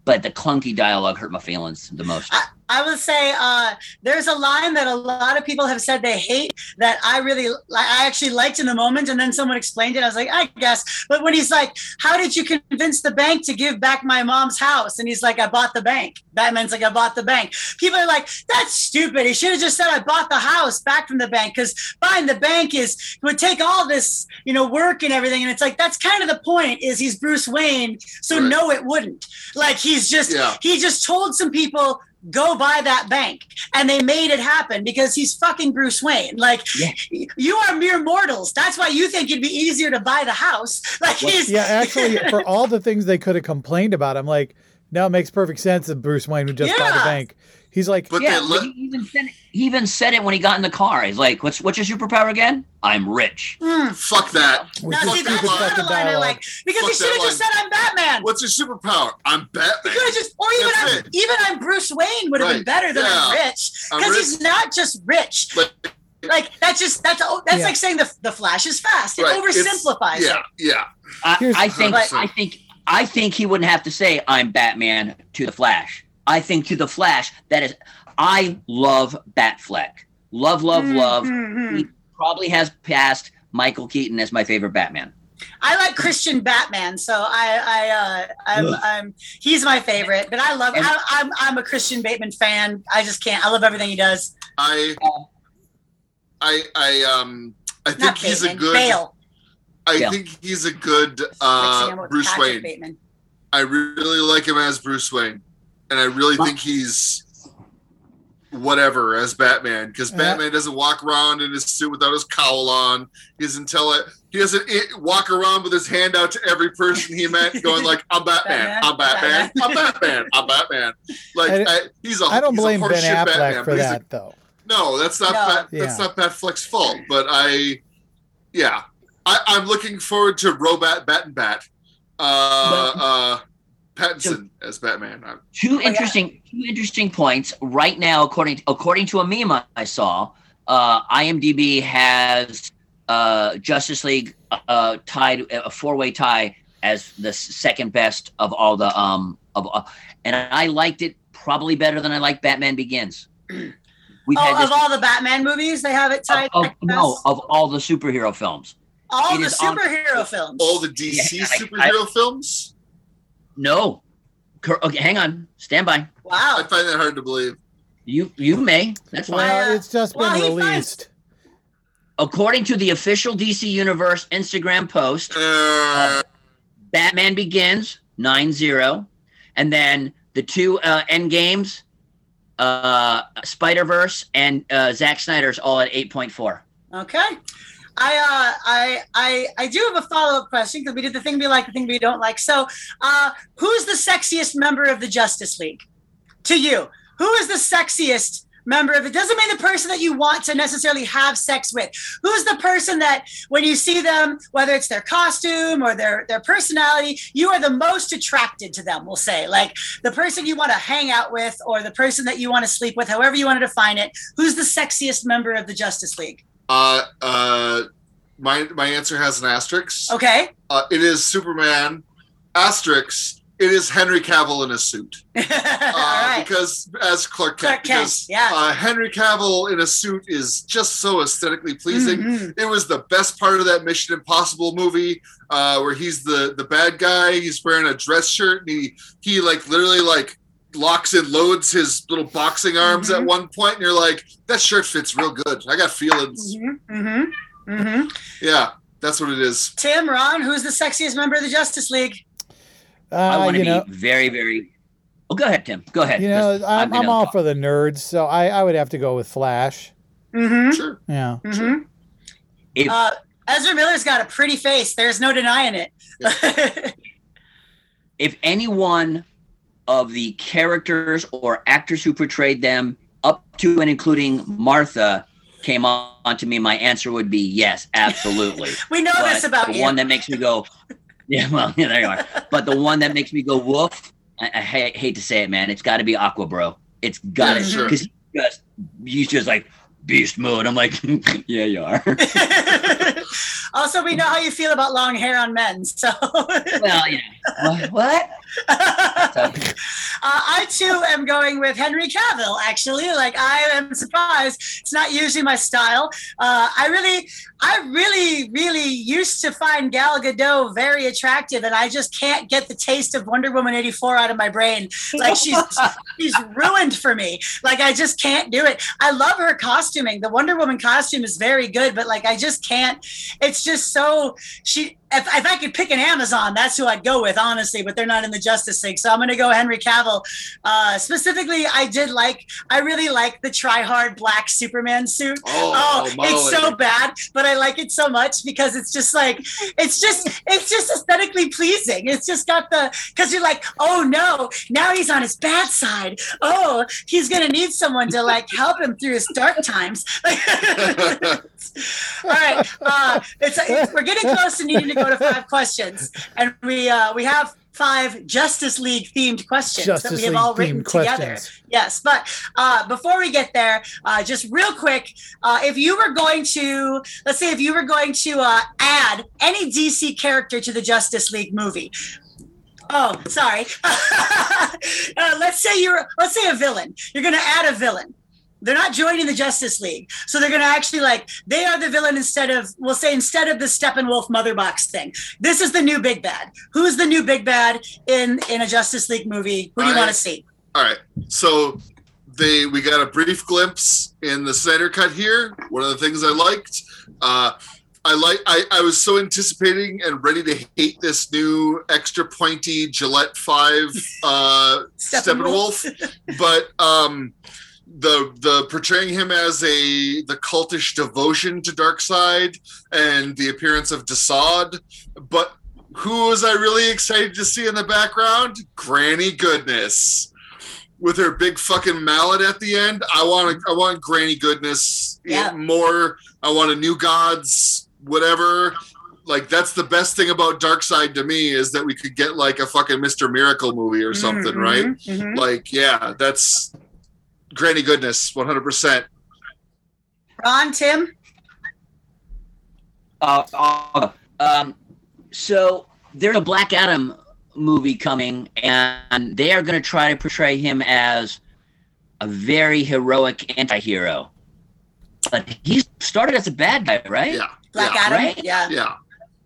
But the clunky dialogue hurt my feelings the most. I would say uh, there's a line that a lot of people have said they hate that I really, I actually liked in the moment, and then someone explained it. I was like, I guess. But when he's like, "How did you convince the bank to give back my mom's house?" and he's like, "I bought the bank." Batman's like, "I bought the bank." People are like, "That's stupid." He should have just said, "I bought the house back from the bank," because buying the bank is would take all this, you know, work and everything. And it's like that's kind of the point. Is he's Bruce Wayne, so Right. no, it wouldn't. Like he's just Yeah. he just told some people go buy that bank. And they made it happen because he's fucking bruce wayne. Like Yeah. you are mere mortals. That's why you think it'd be easier to buy the house. [LAUGHS] Like What- he's Yeah, actually, [LAUGHS] for all the things they could have complained about, I'm like, now it makes perfect sense that Bruce Wayne would just buy the bank. He's like, But yeah, they but let, he even said it, he even said it when he got in the car. He's like, "What's what's your superpower again? I'm rich." Hmm. fuck that. which now see that's stupid not fucking line i like because Fuck he should have just said i'm batman What's your superpower? I'm he Batman. could have just or even That's I'm, it. even i'm bruce wayne would have been better than i'm rich because he's not just rich Like- like that's just that's oh, that's Yeah. like saying the, the flash is fast it Right. It's- oversimplifies Yeah, it yeah. I, I think But- I think I think he wouldn't have to say I'm Batman to the Flash. I think to the Flash that is I love Batfleck. Love, love, Hmm, love. hmm, hmm. He probably has passed Michael Keaton as my favorite Batman. I like Christian Batman, so I, I, uh, I'm, I'm, he's my favorite. But I love, And- I, I'm, I'm a Christian Bateman fan. I just can't. I love everything he does. I, I, I, um, I think Not he's Bateman, a good. Bale. I Yeah. think he's a good uh, Bruce Patrick Wayne. Bateman. I really like him as Bruce Wayne, and I really think he's whatever as Batman because Uh, Batman doesn't walk around in his suit without his cowl on. He doesn't tell it. He doesn't i walk around with his hand out to every person he met, [LAUGHS] going like, "I'm Batman, I'm Batman, I'm Batman, I'm Batman." Like I- I, he's a. I don't he's blame Ben Affleck Batman, for but he's a- that, though. no, that's not No. Bat, that's Yeah. not Batfleck's fault. But I, yeah, I, I'm looking forward to Robat Bat and Bat, uh, uh, Pattinson as Batman. I- Two interesting two interesting points. Right now, according according to a meme I- I saw, uh, IMDb has uh, Justice League uh, tied a four way tie as the second best of all the um of uh, and I liked it probably better than I like Batman Begins. [CLEARS THROAT] We've Oh, had of all the Batman movies, they have it tied. of- next to no of all the superhero films. all it the is on- superhero films. all the DC Yeah, I- superhero films. No, okay, hang on, stand by. Wow. I find that hard to believe. You you may that's fine. Well, uh, it's just well, been he released. According to the official DC Universe Instagram post, Uh, Batman Begins 9-0, and then the two uh, end games, uh, Spider Verse and uh, Zack Snyder's all at eight point four. Okay. I uh I I I do have a follow-up question because we did the thing we like, the thing we don't like. So uh who's the sexiest member of the Justice League? To you. Who is the sexiest member of it? Doesn't mean the person that you want to necessarily have sex with. Who's the person that when you see them, whether it's their costume or their their personality, you are the most attracted to them, we'll say. Like the person you want to hang out with or the person that you want to sleep with, however you want to define it. Who's the sexiest member of the Justice League? Uh, uh, my my answer has an asterisk. Okay. Uh, it is Superman, asterisk, it is Henry Cavill in a suit. [LAUGHS] All Uh, right. Because as Clark Kent, Clark Kent, because yeah. uh, Henry Cavill in a suit is just so aesthetically pleasing. Mhm. It was the best part of that Mission Impossible movie, uh, where he's the the bad guy. He's wearing a dress shirt, and he he like literally like locks and loads his little boxing arms at Mhm. one point, and you're like, that shirt fits real good. I got feelings. Mm-hmm. Mhm. Mhm. Yeah, that's what it is. Tim, Ron, who's the sexiest member of the Justice League? I Uh, want to be know, very, very. Oh, go ahead, Tim. Go ahead. you know, 'cause I've I'm, I'm all top. for the nerds, so I, I would have to go with Flash. Mm-hmm. Sure. Yeah. Mm-hmm. If- Uh, Ezra Miller's got a pretty face. There's no denying it. [LAUGHS] if anyone of the characters or actors who portrayed them up to and including Martha came on to me, my answer would be yes, absolutely. [LAUGHS] we know But this about the you. one that makes me go, [LAUGHS] yeah, well, yeah, there you are. But the one that makes me go woof, I, I hate, hate to say it, man, it's got to be Aqua Bro. It's got Yeah, to sure. because he just he's just like beast mode. I'm like, [LAUGHS] yeah, you are. [LAUGHS] also, we know how you feel about long hair on men. So, well, yeah. what? what? [LAUGHS] uh, I too am going with Henry Cavill. Actually, like I am surprised. It's not usually my style. Uh, I really, I really, really used to find Gal Gadot very attractive, and I just can't get the taste of Wonder Woman eighty four out of my brain. Like she's she's ruined for me. Like I just can't do it. I love her costuming. The Wonder Woman costume is very good, but like I just can't. It's just so she. If, if I could pick an Amazon, that's who I'd go with, honestly. But they're not in the Justice League, so I'm going to go Henry Cavill. Uh, specifically, I did like. I really like the try hard black Superman suit. Oh, Oh, it's so bad, but I like it so much because it's just like it's just it's just aesthetically pleasing. It's just got the because you're like, oh no, now he's on his bad side. Oh, he's gonna need someone to like help him through his dark times. [LAUGHS] All right, uh, it's, it's we're getting close to needing to go to five questions, and we uh, we have five Justice League themed questions that we have League all written together. questions. Yes, but uh, before we get there, uh, just real quick, uh, if you were going to, let's say, if you were going to uh, add any DC character to the Justice League movie. Oh, sorry. [LAUGHS] uh, let's say you're, let's say a villain. You're going to add a villain. They're not joining the Justice League, so they're going to actually like they are the villain instead of we'll say instead of the Steppenwolf Mother Box thing. This is the new big bad. Who's the new big bad in in a Justice League movie? Who do you want to see? All right. So they we got a brief glimpse in the Snyder cut here. One of the things I liked. Uh, I like I, I was so anticipating and ready to hate this new extra pointy Gillette five uh [LAUGHS] Steppenwolf. but um the the portraying him as a the cultish devotion to Darkseid and the appearance of Desaad, but who was I really excited to see in the background? Granny Goodness with her big fucking mallet at the end. I want I want Granny Goodness Yeah. more. I want a new gods whatever. Like that's the best thing about Darkseid to me is that we could get like a fucking Mr. Miracle movie or something, Mhm, right? mhm. Like yeah, that's Granny Goodness, one hundred percent. Ron, Tim. Uh, uh, um, so there's a Black Adam movie coming, and they are going to try to portray him as a very heroic anti-hero. But he started as a bad guy, right? Yeah, Black yeah, Adam. right? Yeah. yeah.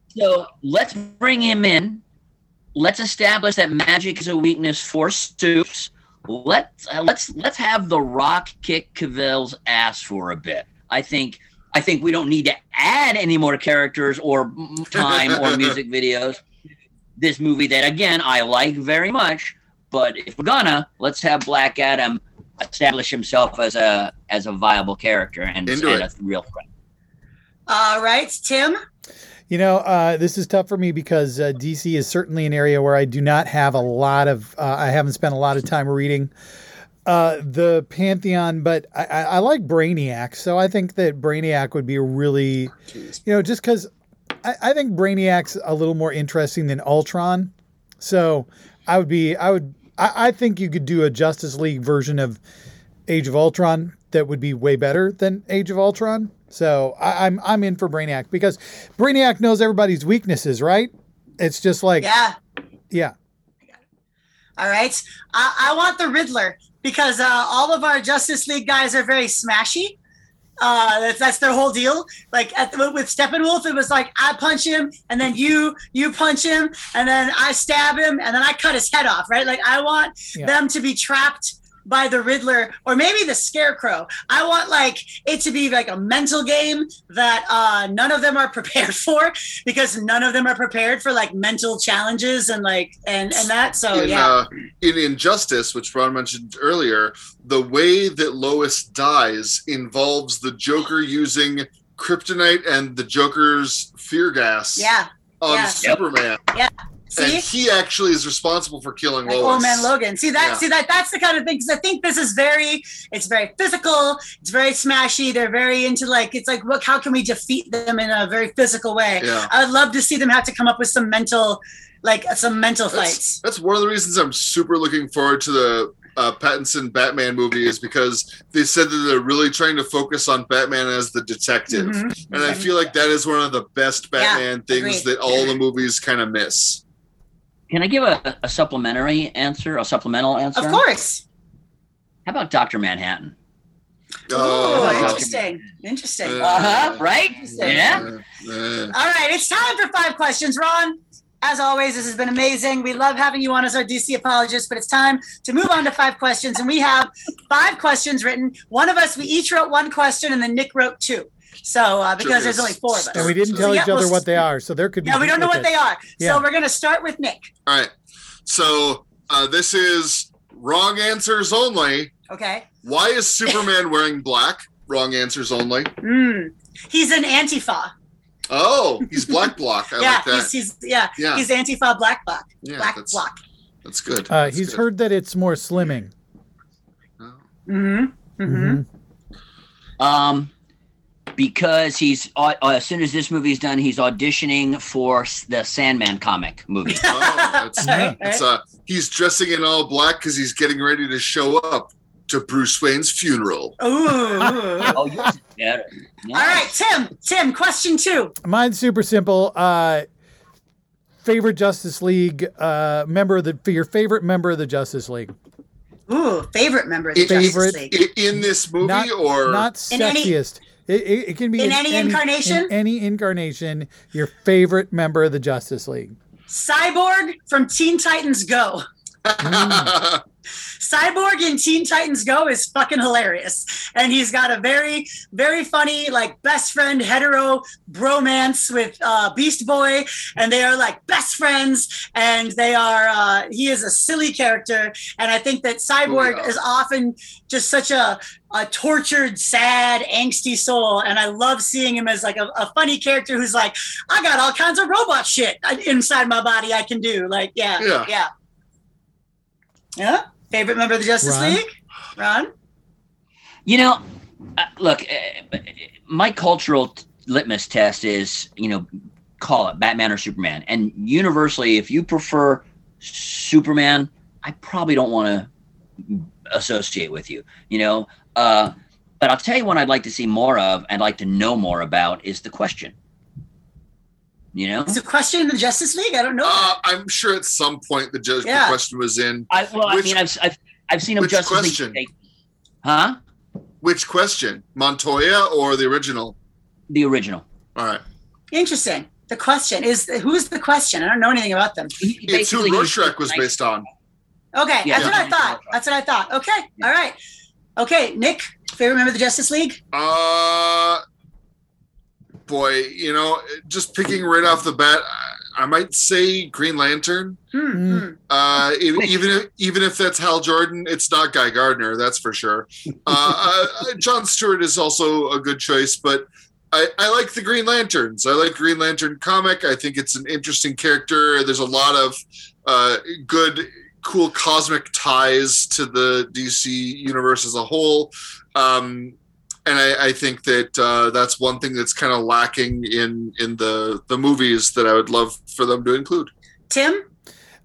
So let's bring him in. Let's establish that magic is a weakness for suits. Let's uh, let's let's have the Rock kick Cavill's ass for a bit. I think I think we don't need to add any more characters or time or [LAUGHS] music videos. This movie that again I like very much, but if we're gonna, let's have Black Adam establish himself as a as a viable character and, Into and a real threat. All right, Tim. You know, uh, this is tough for me because uh, DC is certainly an area where I do not have a lot of. Uh, I haven't spent a lot of time reading uh, the Pantheon, but I, I, I like Brainiac, so I think that Brainiac would be a really, you know, just because I, I think Brainiac's a little more interesting than Ultron. So I would be, I would, I, I think you could do a Justice League version of Age of Ultron that would be way better than Age of Ultron. So I, I'm I'm in for Brainiac because Brainiac knows everybody's weaknesses, right? It's just like Yeah. yeah. All right. I, I want the Riddler because uh, all of our Justice League guys are very smashy. Uh, that's, that's their whole deal. Like at the, with Steppenwolf, it was like I punch him, and then you you punch him, and then I stab him, and then I cut his head off. Right? Like I want Yeah. them to be trapped by the Riddler or maybe the Scarecrow. I want like it to be like a mental game that uh, none of them are [LAUGHS] prepared for because none of them are prepared for like mental challenges and like and and that. So in, yeah. uh, in Injustice, which Ron mentioned earlier, the way that Lois dies involves the Joker using kryptonite and the Joker's fear gas yeah. on Superman. yeah. Superman. See? And he actually is responsible for killing like Lois. old man Logan. See that? Yeah. See that? That's the kind of thing. Because I think this is very, it's very physical. It's very smashy. They're very into like, it's like, look, how can we defeat them in a very physical way? Yeah. I would love to see them have to come up with some mental, like some mental That's, fights. that's one of the reasons I'm super looking forward to the uh, Pattinson Batman movie is because they said that they're really trying to focus on Batman as the detective. Mhm. And I feel like that is one of the best Yeah, Batman things agreed. that all the movies kind of miss. Can I give a, a supplementary answer? A supplemental answer? Of course. How about Doctor Manhattan? Oh, Uh, interesting. Interesting. Uh, Uh huh. Right? Interesting. Yeah. uh, uh, All right, it's time for five questions. Ron, as always, this has been amazing. We love having you on as our DC apologist, but it's time to move on to five questions. And we have five questions written. One of us, we each wrote one question, and then Nick wrote two. So, uh, because there's only four of us. And we didn't So, tell yeah, each other well, what they are, so there could be. Yeah, we don't know what they are. Yeah. So, we're going to start with Nick. all right. So uh, this is wrong answers only. Okay. Why is Superman [LAUGHS] wearing black? Wrong answers only. Mm. He's an Antifa. Oh, he's black bloc. I [LAUGHS] yeah, like that. he's, he's yeah, Yeah. he's Antifa black bloc. yeah, black that's, block. that's good. Uh, That's he's good. heard that it's more slimming. Oh. Mm-hmm. Mm-hmm. Mhm. Um, because he's uh, uh, as soon as this movie's done, he's auditioning for the Sandman comic movie. [LAUGHS] Oh, that's, [LAUGHS] it's, uh, he's dressing in all black because he's getting ready to show up to Bruce Wayne's funeral. Ooh. ooh. [LAUGHS] oh, yours is better. All right, Tim. Tim, question two. Mine's super simple. Uh, favorite Justice League uh, member of the for your favorite member of the Justice League. Ooh, favorite member of the Favorite- Justice League. I- in this movie, Not- or Not In any- sexiest. It, it, it can be In any incarnation? In any incarnation, your favorite member of the Justice League. Cyborg from Teen Titans Go. Mm. [LAUGHS] Cyborg in Teen Titans Go is fucking hilarious. And he's got a very, very funny, like, best friend hetero bromance with uh, Beast Boy. And they are like best friends. And they are, uh, he is a silly character. And I think that Cyborg Oh, yeah. is often just such a, a tortured, sad, angsty soul. And I love seeing him as like a, a funny character who's like, I got all kinds of robot shit inside my body I can do. Like, yeah, Yeah. yeah. Yeah. Favorite member of the Justice Ron? League? Ron? You know, uh, look, uh, my cultural t- litmus test is, you know, call it Batman or Superman. And universally, if you prefer Superman, I probably don't want to associate with you, you know. Uh, but I'll tell you one I'd like to see more of, I'd like to know more about is the question. You know, Is a question in the Justice League? I don't know. uh, I'm sure at some point the, ju- the Yeah. question was in. I well, Which- I mean, I've I've, I've seen him which Justice question? League, huh? Which question? Montoya or the original? The original. All right. Interesting. The question is who's the question? I don't know anything about them. He- It's who basically, Rorschach was based on. Okay, Yeah. that's what I thought. That's what I thought. Okay, all right. Okay, Nick, favorite member of the Justice League? Uh, boy, you know, just picking right off the bat, I, I might say Green Lantern. Hmm. Mm. hmm. Uh, e- even if even if that's Hal Jordan, it's not Guy Gardner, that's for sure. Uh, uh, John Stewart is also a good choice, but I, I like the Green Lanterns. I like Green Lantern comic. I think it's an interesting character. There's a lot of uh, good, cool cosmic ties to the DC universe as a whole. Um, and I, I think that uh, that's one thing that's kind of lacking in in the the movies that I would love for them to include. Tim?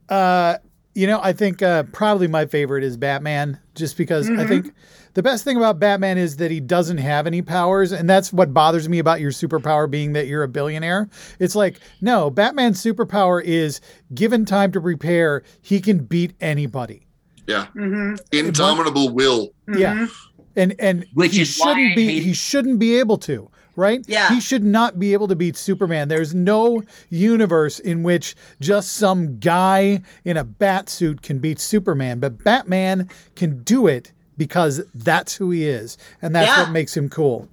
Uh, you know, I think uh, probably my favorite is Batman, just because I Mhm. think the best thing about Batman is that he doesn't have any powers, and that's what bothers me about your superpower being that you're a billionaire. It's like, no, Batman's superpower is given time to prepare, he can beat anybody. Yeah. Mhm. Indomitable will. Yeah. And and Which he is shouldn't I be he shouldn't be able to, right? Yeah. He should not be able to beat Superman. There's no universe in which just some guy in a bat suit can beat Superman, but Batman can do it because that's who he is, and that's Yeah. what makes him cool.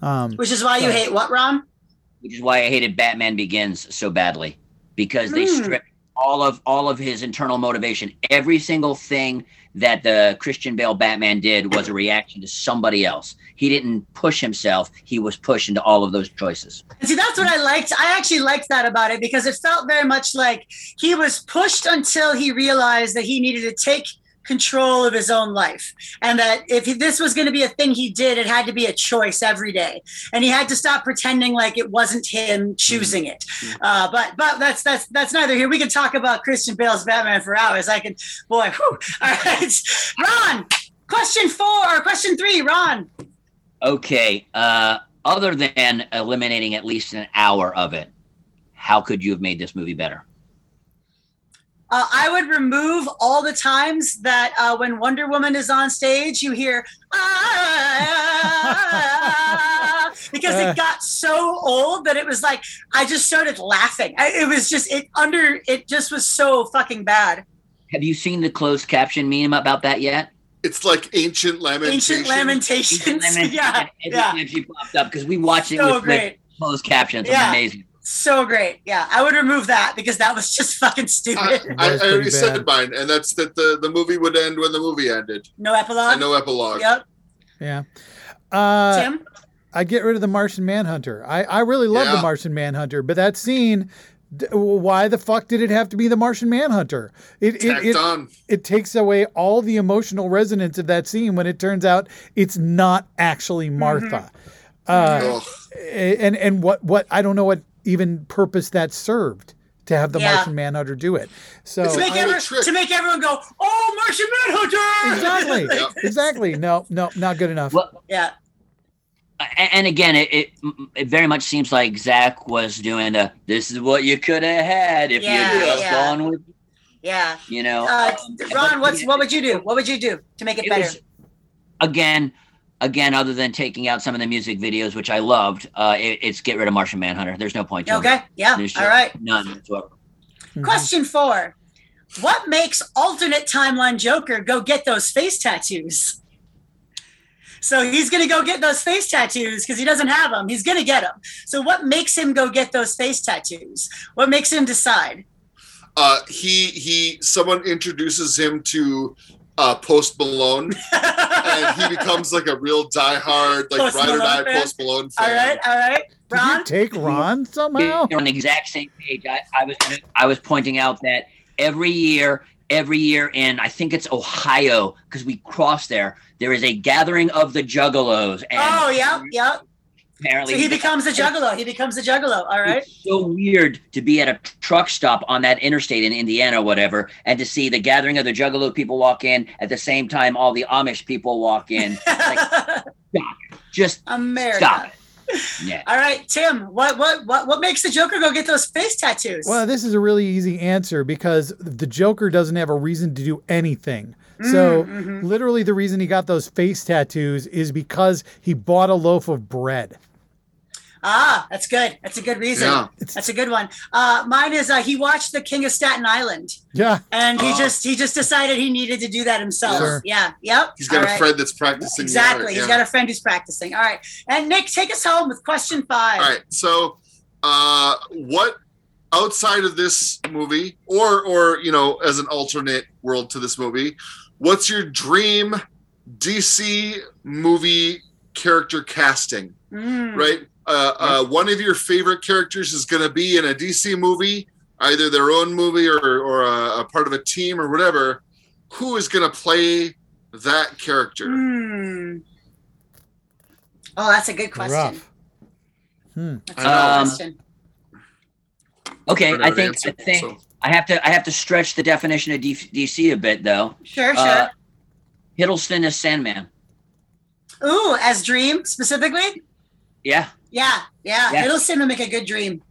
Um, Which is why you hate what, Ron? which is why I hated Batman Begins so badly because they Hmm. stripped all of all of his internal motivation. Every single thing that the Christian Bale Batman did was a reaction to somebody else. He didn't push himself; he was pushed into all of those choices. See, that's what I liked. I actually liked that about it because it felt very much like he was pushed until he realized that he needed to take control of his own life. And that if he- this was going to be a thing he did, it had to be a choice every day. And he had to stop pretending like it wasn't him choosing it. Uh, but but that's that's that's neither here. We can talk about Christian Bale's Batman for hours. I can, boy. Whew. [LAUGHS] All right, Ron. Question four or question three, Ron. Okay, uh, other than eliminating at least an hour of it, how could you have made this movie better? Uh, I would remove all the times that uh, when Wonder Woman is on stage, you hear ah, because it got so old that it was like I just started laughing. I, it was just it under it just was so fucking bad. Have you seen the closed caption meme about that yet? It's like ancient lamentations. Ancient [LAUGHS] lamentations. yeah, Every yeah, time she popped up because we watched it so with, with great, closed captions. It was Yeah. amazing. So great. Yeah, I would remove that because that was just fucking stupid. I, was I already pretty said mine, and that's that the, the movie would end when the movie ended. no epilogue. And no epilogue. Yep, yeah. Uh, Tim. I get rid of the Martian Manhunter. I, I really love the Martian Manhunter, but that scene. Why the fuck did it have to be the Martian Manhunter? It it, Tacked it, on. it takes away all the emotional resonance of that scene when it turns out it's not actually Martha. Uh, and and what what I don't know what even purpose that served to have the Yeah. Martian Manhunter do it. So To make, everyone, to make everyone go, oh, Martian Manhunter! exactly, [LAUGHS] Yep. exactly. No, no, not good enough. Well, Yeah. and again, it, it it very much seems like Zack was doing the "this is what you could have had if Yeah, you just yeah. gone with," Yeah. you know. Uh, Ron, but what's what would you do? What would you do to make it, it better? was- again, again, other than taking out some of the music videos, which I loved, uh, it, it's get rid of Martian Manhunter. There's no point to it. okay. Yeah. There's All just right. none whatsoever. Mhm. Question four. What makes alternate timeline Joker go get those face tattoos? So he's going to go get those face tattoos because he doesn't have them. He's going to get them. So what makes him go get those face tattoos? What makes him decide? Uh, he he. Someone introduces him to uh, Post Malone, [LAUGHS] and he becomes like a real diehard, like Post ride or die fan? Post Malone fan. all right. All right. Did you take Ron somehow? You're on the exact same page. I, I was I was pointing out that every year, every year in I think it's Ohio because we cross there. There is a gathering of the Juggalos, and Oh, yeah. Yeah. Apparently So he becomes a juggalo. He becomes a juggalo. All right. It's so weird to be at a truck stop on that interstate in Indiana or whatever, and to see the gathering of the Juggalo people walk in at the same time all the Amish people walk in. [LAUGHS] Stop. Just America. stop it. [LAUGHS] Yeah. All right, Tim. What what what what makes the Joker go get those face tattoos? Well, this is a really easy answer because the Joker doesn't have a reason to do anything. So, mhm. literally, the reason he got those face tattoos is because he bought a loaf of bread. Ah, that's good. That's a good reason. Yeah. That's a good one. Uh, mine is uh, he watched The King of Staten Island, Yeah. and he Oh. just he just decided he needed to do that himself. Sure. Yeah. Yep. He's got All a right. friend that's practicing. Exactly. art, He's yeah. got a friend who's practicing. All right. And Nick, take us home with question five. All right. So, uh, what outside of this movie, or or you know, as an alternate world to this movie, what's your dream DC movie character casting? Mm. Right. Uh, uh, one of your favorite characters is going to be in a DC movie, either their own movie or or a, a part of a team or whatever. Who is going to play that character? Hmm. Oh, that's a good question. Rough. Hmm. That's a good Um, question. Okay, Better I think answer, I think so. I have to I have to stretch the definition of D- DC a bit though. Sure, sure. Uh, Hiddleston is Sandman. Ooh, as Dream specifically. Yeah. Yeah, yeah. Yeah. Hiddleston would make a good Dream.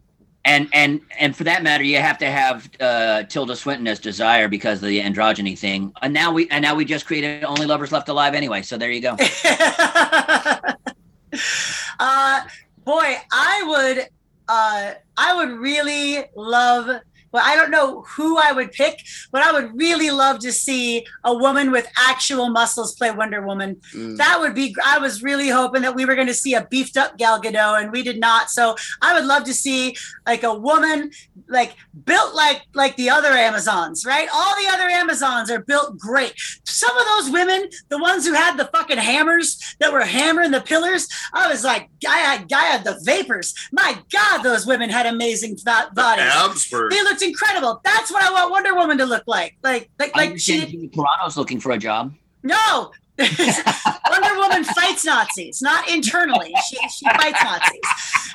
And and and for that matter, you have to have uh, Tilda Swinton as Desire because of the androgyny thing. And now we and now we just created Only Lovers Left Alive anyway. So there you go. [LAUGHS] uh, boy, I would, uh, I would really love. Well, I don't know who I would pick, but I would really love to see a woman with actual muscles play Wonder Woman. Mm. That would be. I was really hoping that we were going to see a beefed up Gal Gadot, and we did not. So I would love to see like a woman like built like like the other Amazons, right? All the other Amazons are built great. Some of those women, the ones who had the fucking hammers that were hammering the pillars, I was like, I had, I had the vapors. My God, those women had amazing bodies. Abs were They looked incredible. That's what I want Wonder Woman to look like. Like, like, like she. Carano's looking for a job. No, [LAUGHS] Wonder Woman fights Nazis, not internally. She she fights Nazis.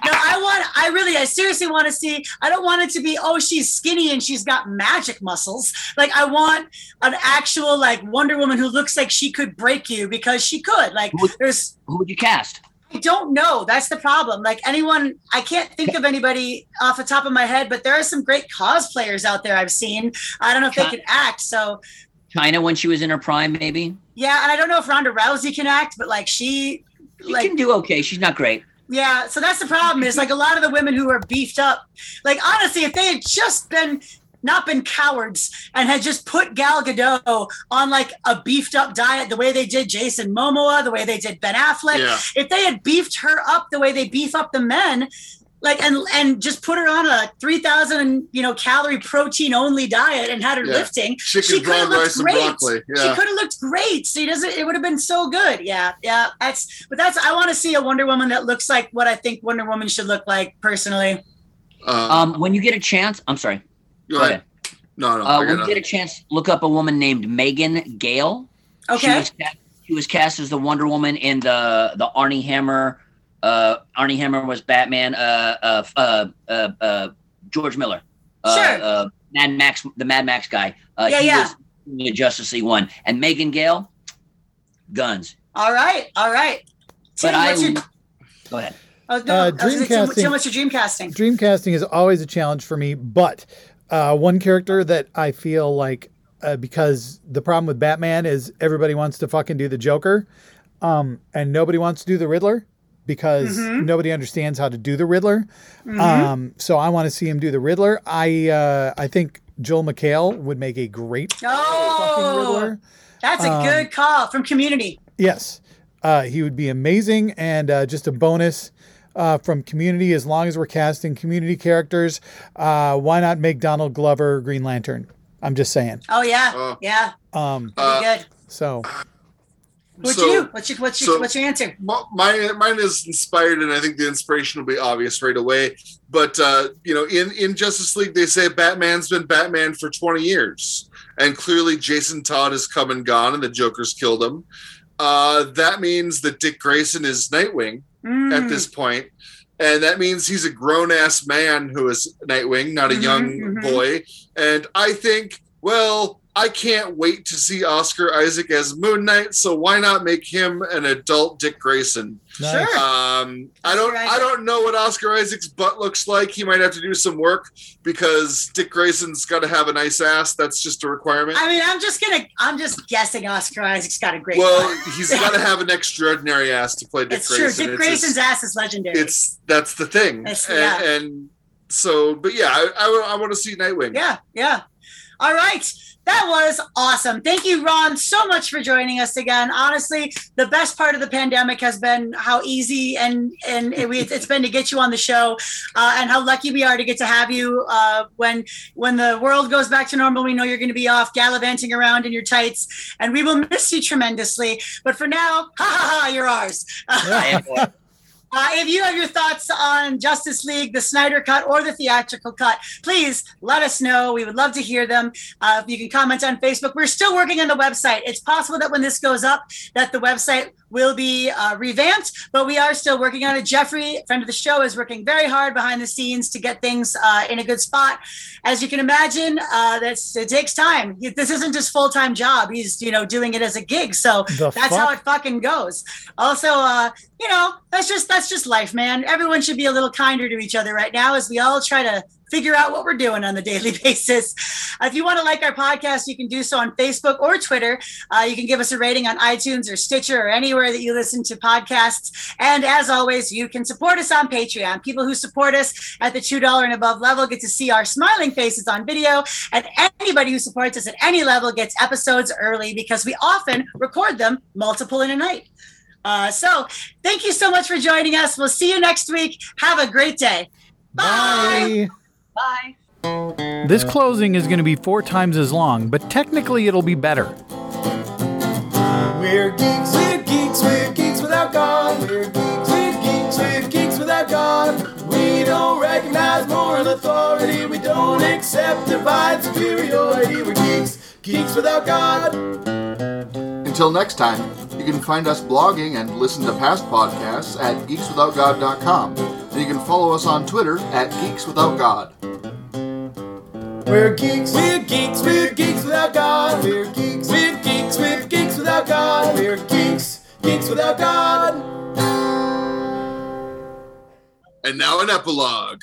No, I want. I really, I seriously want to see. I don't want it to be. Oh, she's skinny and she's got magic muscles. Like I want an actual like Wonder Woman who looks like she could break you because she could. Like Would- there's. Who would you cast? I don't know. That's the problem. Like anyone, I can't think of anybody off the top of my head, but there are some great cosplayers out there I've seen. I don't know if they can act. So China when she was in her prime, maybe. yeah, and I don't know if Ronda Rousey can act, but like she, She like can do okay. She's not great. yeah. So that's the problem. Is like a lot of the women who are beefed up. Like honestly, if they had just been not been cowards and had just put Gal Gadot on like a beefed up diet, the way they did Jason Momoa, the way they did Ben Affleck, yeah. if they had beefed her up the way they beef up the men like and and just put her on a 3000 you know calorie protein only diet and had her Yeah. lifting Chicken, coulda looked great. broccoli. she could have looked great she doesn't it would have been so good yeah yeah that's but that's i want to see a wonder woman that looks like what i think wonder woman should look like personally Uh, Um, when you get a chance, I'm sorry. Go ahead. No, no. Uh, I when you get a chance, look up a woman named Megan Gale. She okay was, cast, she was cast as the Wonder Woman in the the Armie Hammer. Uh, Armie Hammer was Batman. Uh, uh, uh, uh, uh, George Miller. Uh, Sure. Uh, Mad Max, the Mad Max guy. Uh, Yeah, he yeah. Was in the Justice League one, and Megan Gale, guns. all right all right Tim, But I. your, Go ahead. oh, no, Uh, I was gonna say, Tim, Dreamcasting- Tim, dream casting Dreamcasting is always a challenge for me, but uh, one character that I feel like uh, because the problem with Batman is everybody wants to fucking do the Joker, um, and nobody wants to do the Riddler because Mhm. nobody understands how to do the Riddler. Mhm. Um, so I want to see him do the Riddler. I uh, I think Joel McHale would make a great fucking oh Riddler. that's a Um, good call from community Yes, uh, he would be amazing, and uh, just a bonus uh, from Community. As long as we're casting Community characters, uh, why not make Donald Glover Green Lantern? I'm just saying. oh yeah Oh. yeah Um, Uh, good so What'd so- you? What's your what's your so- what's your answer? Mine mine is inspired and i think the inspiration will be obvious right away but uh you know in in justice league they say batman's been batman for 20 years and clearly jason todd has come and gone and the joker's killed him uh that means that dick grayson is nightwing Mm. at this point and that means he's a grown-ass man who is nightwing not a Mhm, young mhm. boy and i think well I can't wait to see Oscar Isaac as Moon Knight, so why not make him an adult Dick Grayson? nice. Sure. Um, I don't, I don't know what Oscar Isaac's butt looks like. He might have to do some work because Dick Grayson's got to have a nice ass. That's just a requirement. I mean, I'm just gonna I'm just guessing Oscar Isaac's got a great. Well, butt. he's got to have an extraordinary ass to play Dick it's true. Dick It's Grayson's just- ass is legendary. It's that's the thing, It's- and, yeah. and so, but yeah, I, I, I want to see Nightwing. yeah, yeah. All right. That was awesome. Thank you, Ron, so much for joining us again. Honestly, the best part of the pandemic has been how easy and and it, it's been to get you on the show, uh, and how lucky we are to get to have you. Uh, when when the world goes back to normal, we know you're going to be off gallivanting around in your tights, and we will miss you tremendously. But for now, ha ha ha, you're ours. [LAUGHS] Uh, if you have your thoughts on Justice League, the Snyder Cut, or the theatrical cut, please let us know. We would love to hear them. Uh, if you can comment on Facebook. We're still working on the website. It's possible that when this goes up, that the website will be uh, revamped, but we are still working on it. Jeffrey, friend of the show, is working very hard behind the scenes to get things uh, in a good spot. As you can imagine, uh, that's it takes time. This isn't his full time job. He's you know doing it as a gig, so The that's fuck? how it fucking goes. Also, uh, you know, that's just that's just life, man. Everyone should be a little kinder to each other right now as we all try to figure out what we're doing on the daily [LAUGHS] basis. If you want to like our podcast, you can do so on Facebook or Twitter. Uh, you can give us a rating on iTunes or Stitcher or anywhere that you listen to podcasts. And as always, you can support us on Patreon. People who support us at the $2 and above level get to see our smiling faces on video. And anybody who supports us at any level gets episodes early because we often record them multiple in a night. Uh, so thank you so much for joining us. We'll see you next week. Have a great day. Bye. Bye. This closing is going to be four times as long, but technically it'll be better. We're geeks, we're geeks, we're geeks without God. We're geeks, we're geeks, we're geeks without God. We don't recognize moral authority. We don't accept divine superiority. We're geeks, geeks without God. Until next time, you can find us blogging and listen to past podcasts at geekswithoutgod.com. And you can follow us on Twitter at geekswithoutgod. We're geeks, we're geeks, we're geeks without God. We're geeks, we're geeks, we're geeks without God. We're geeks, geeks without God. And now an epilogue.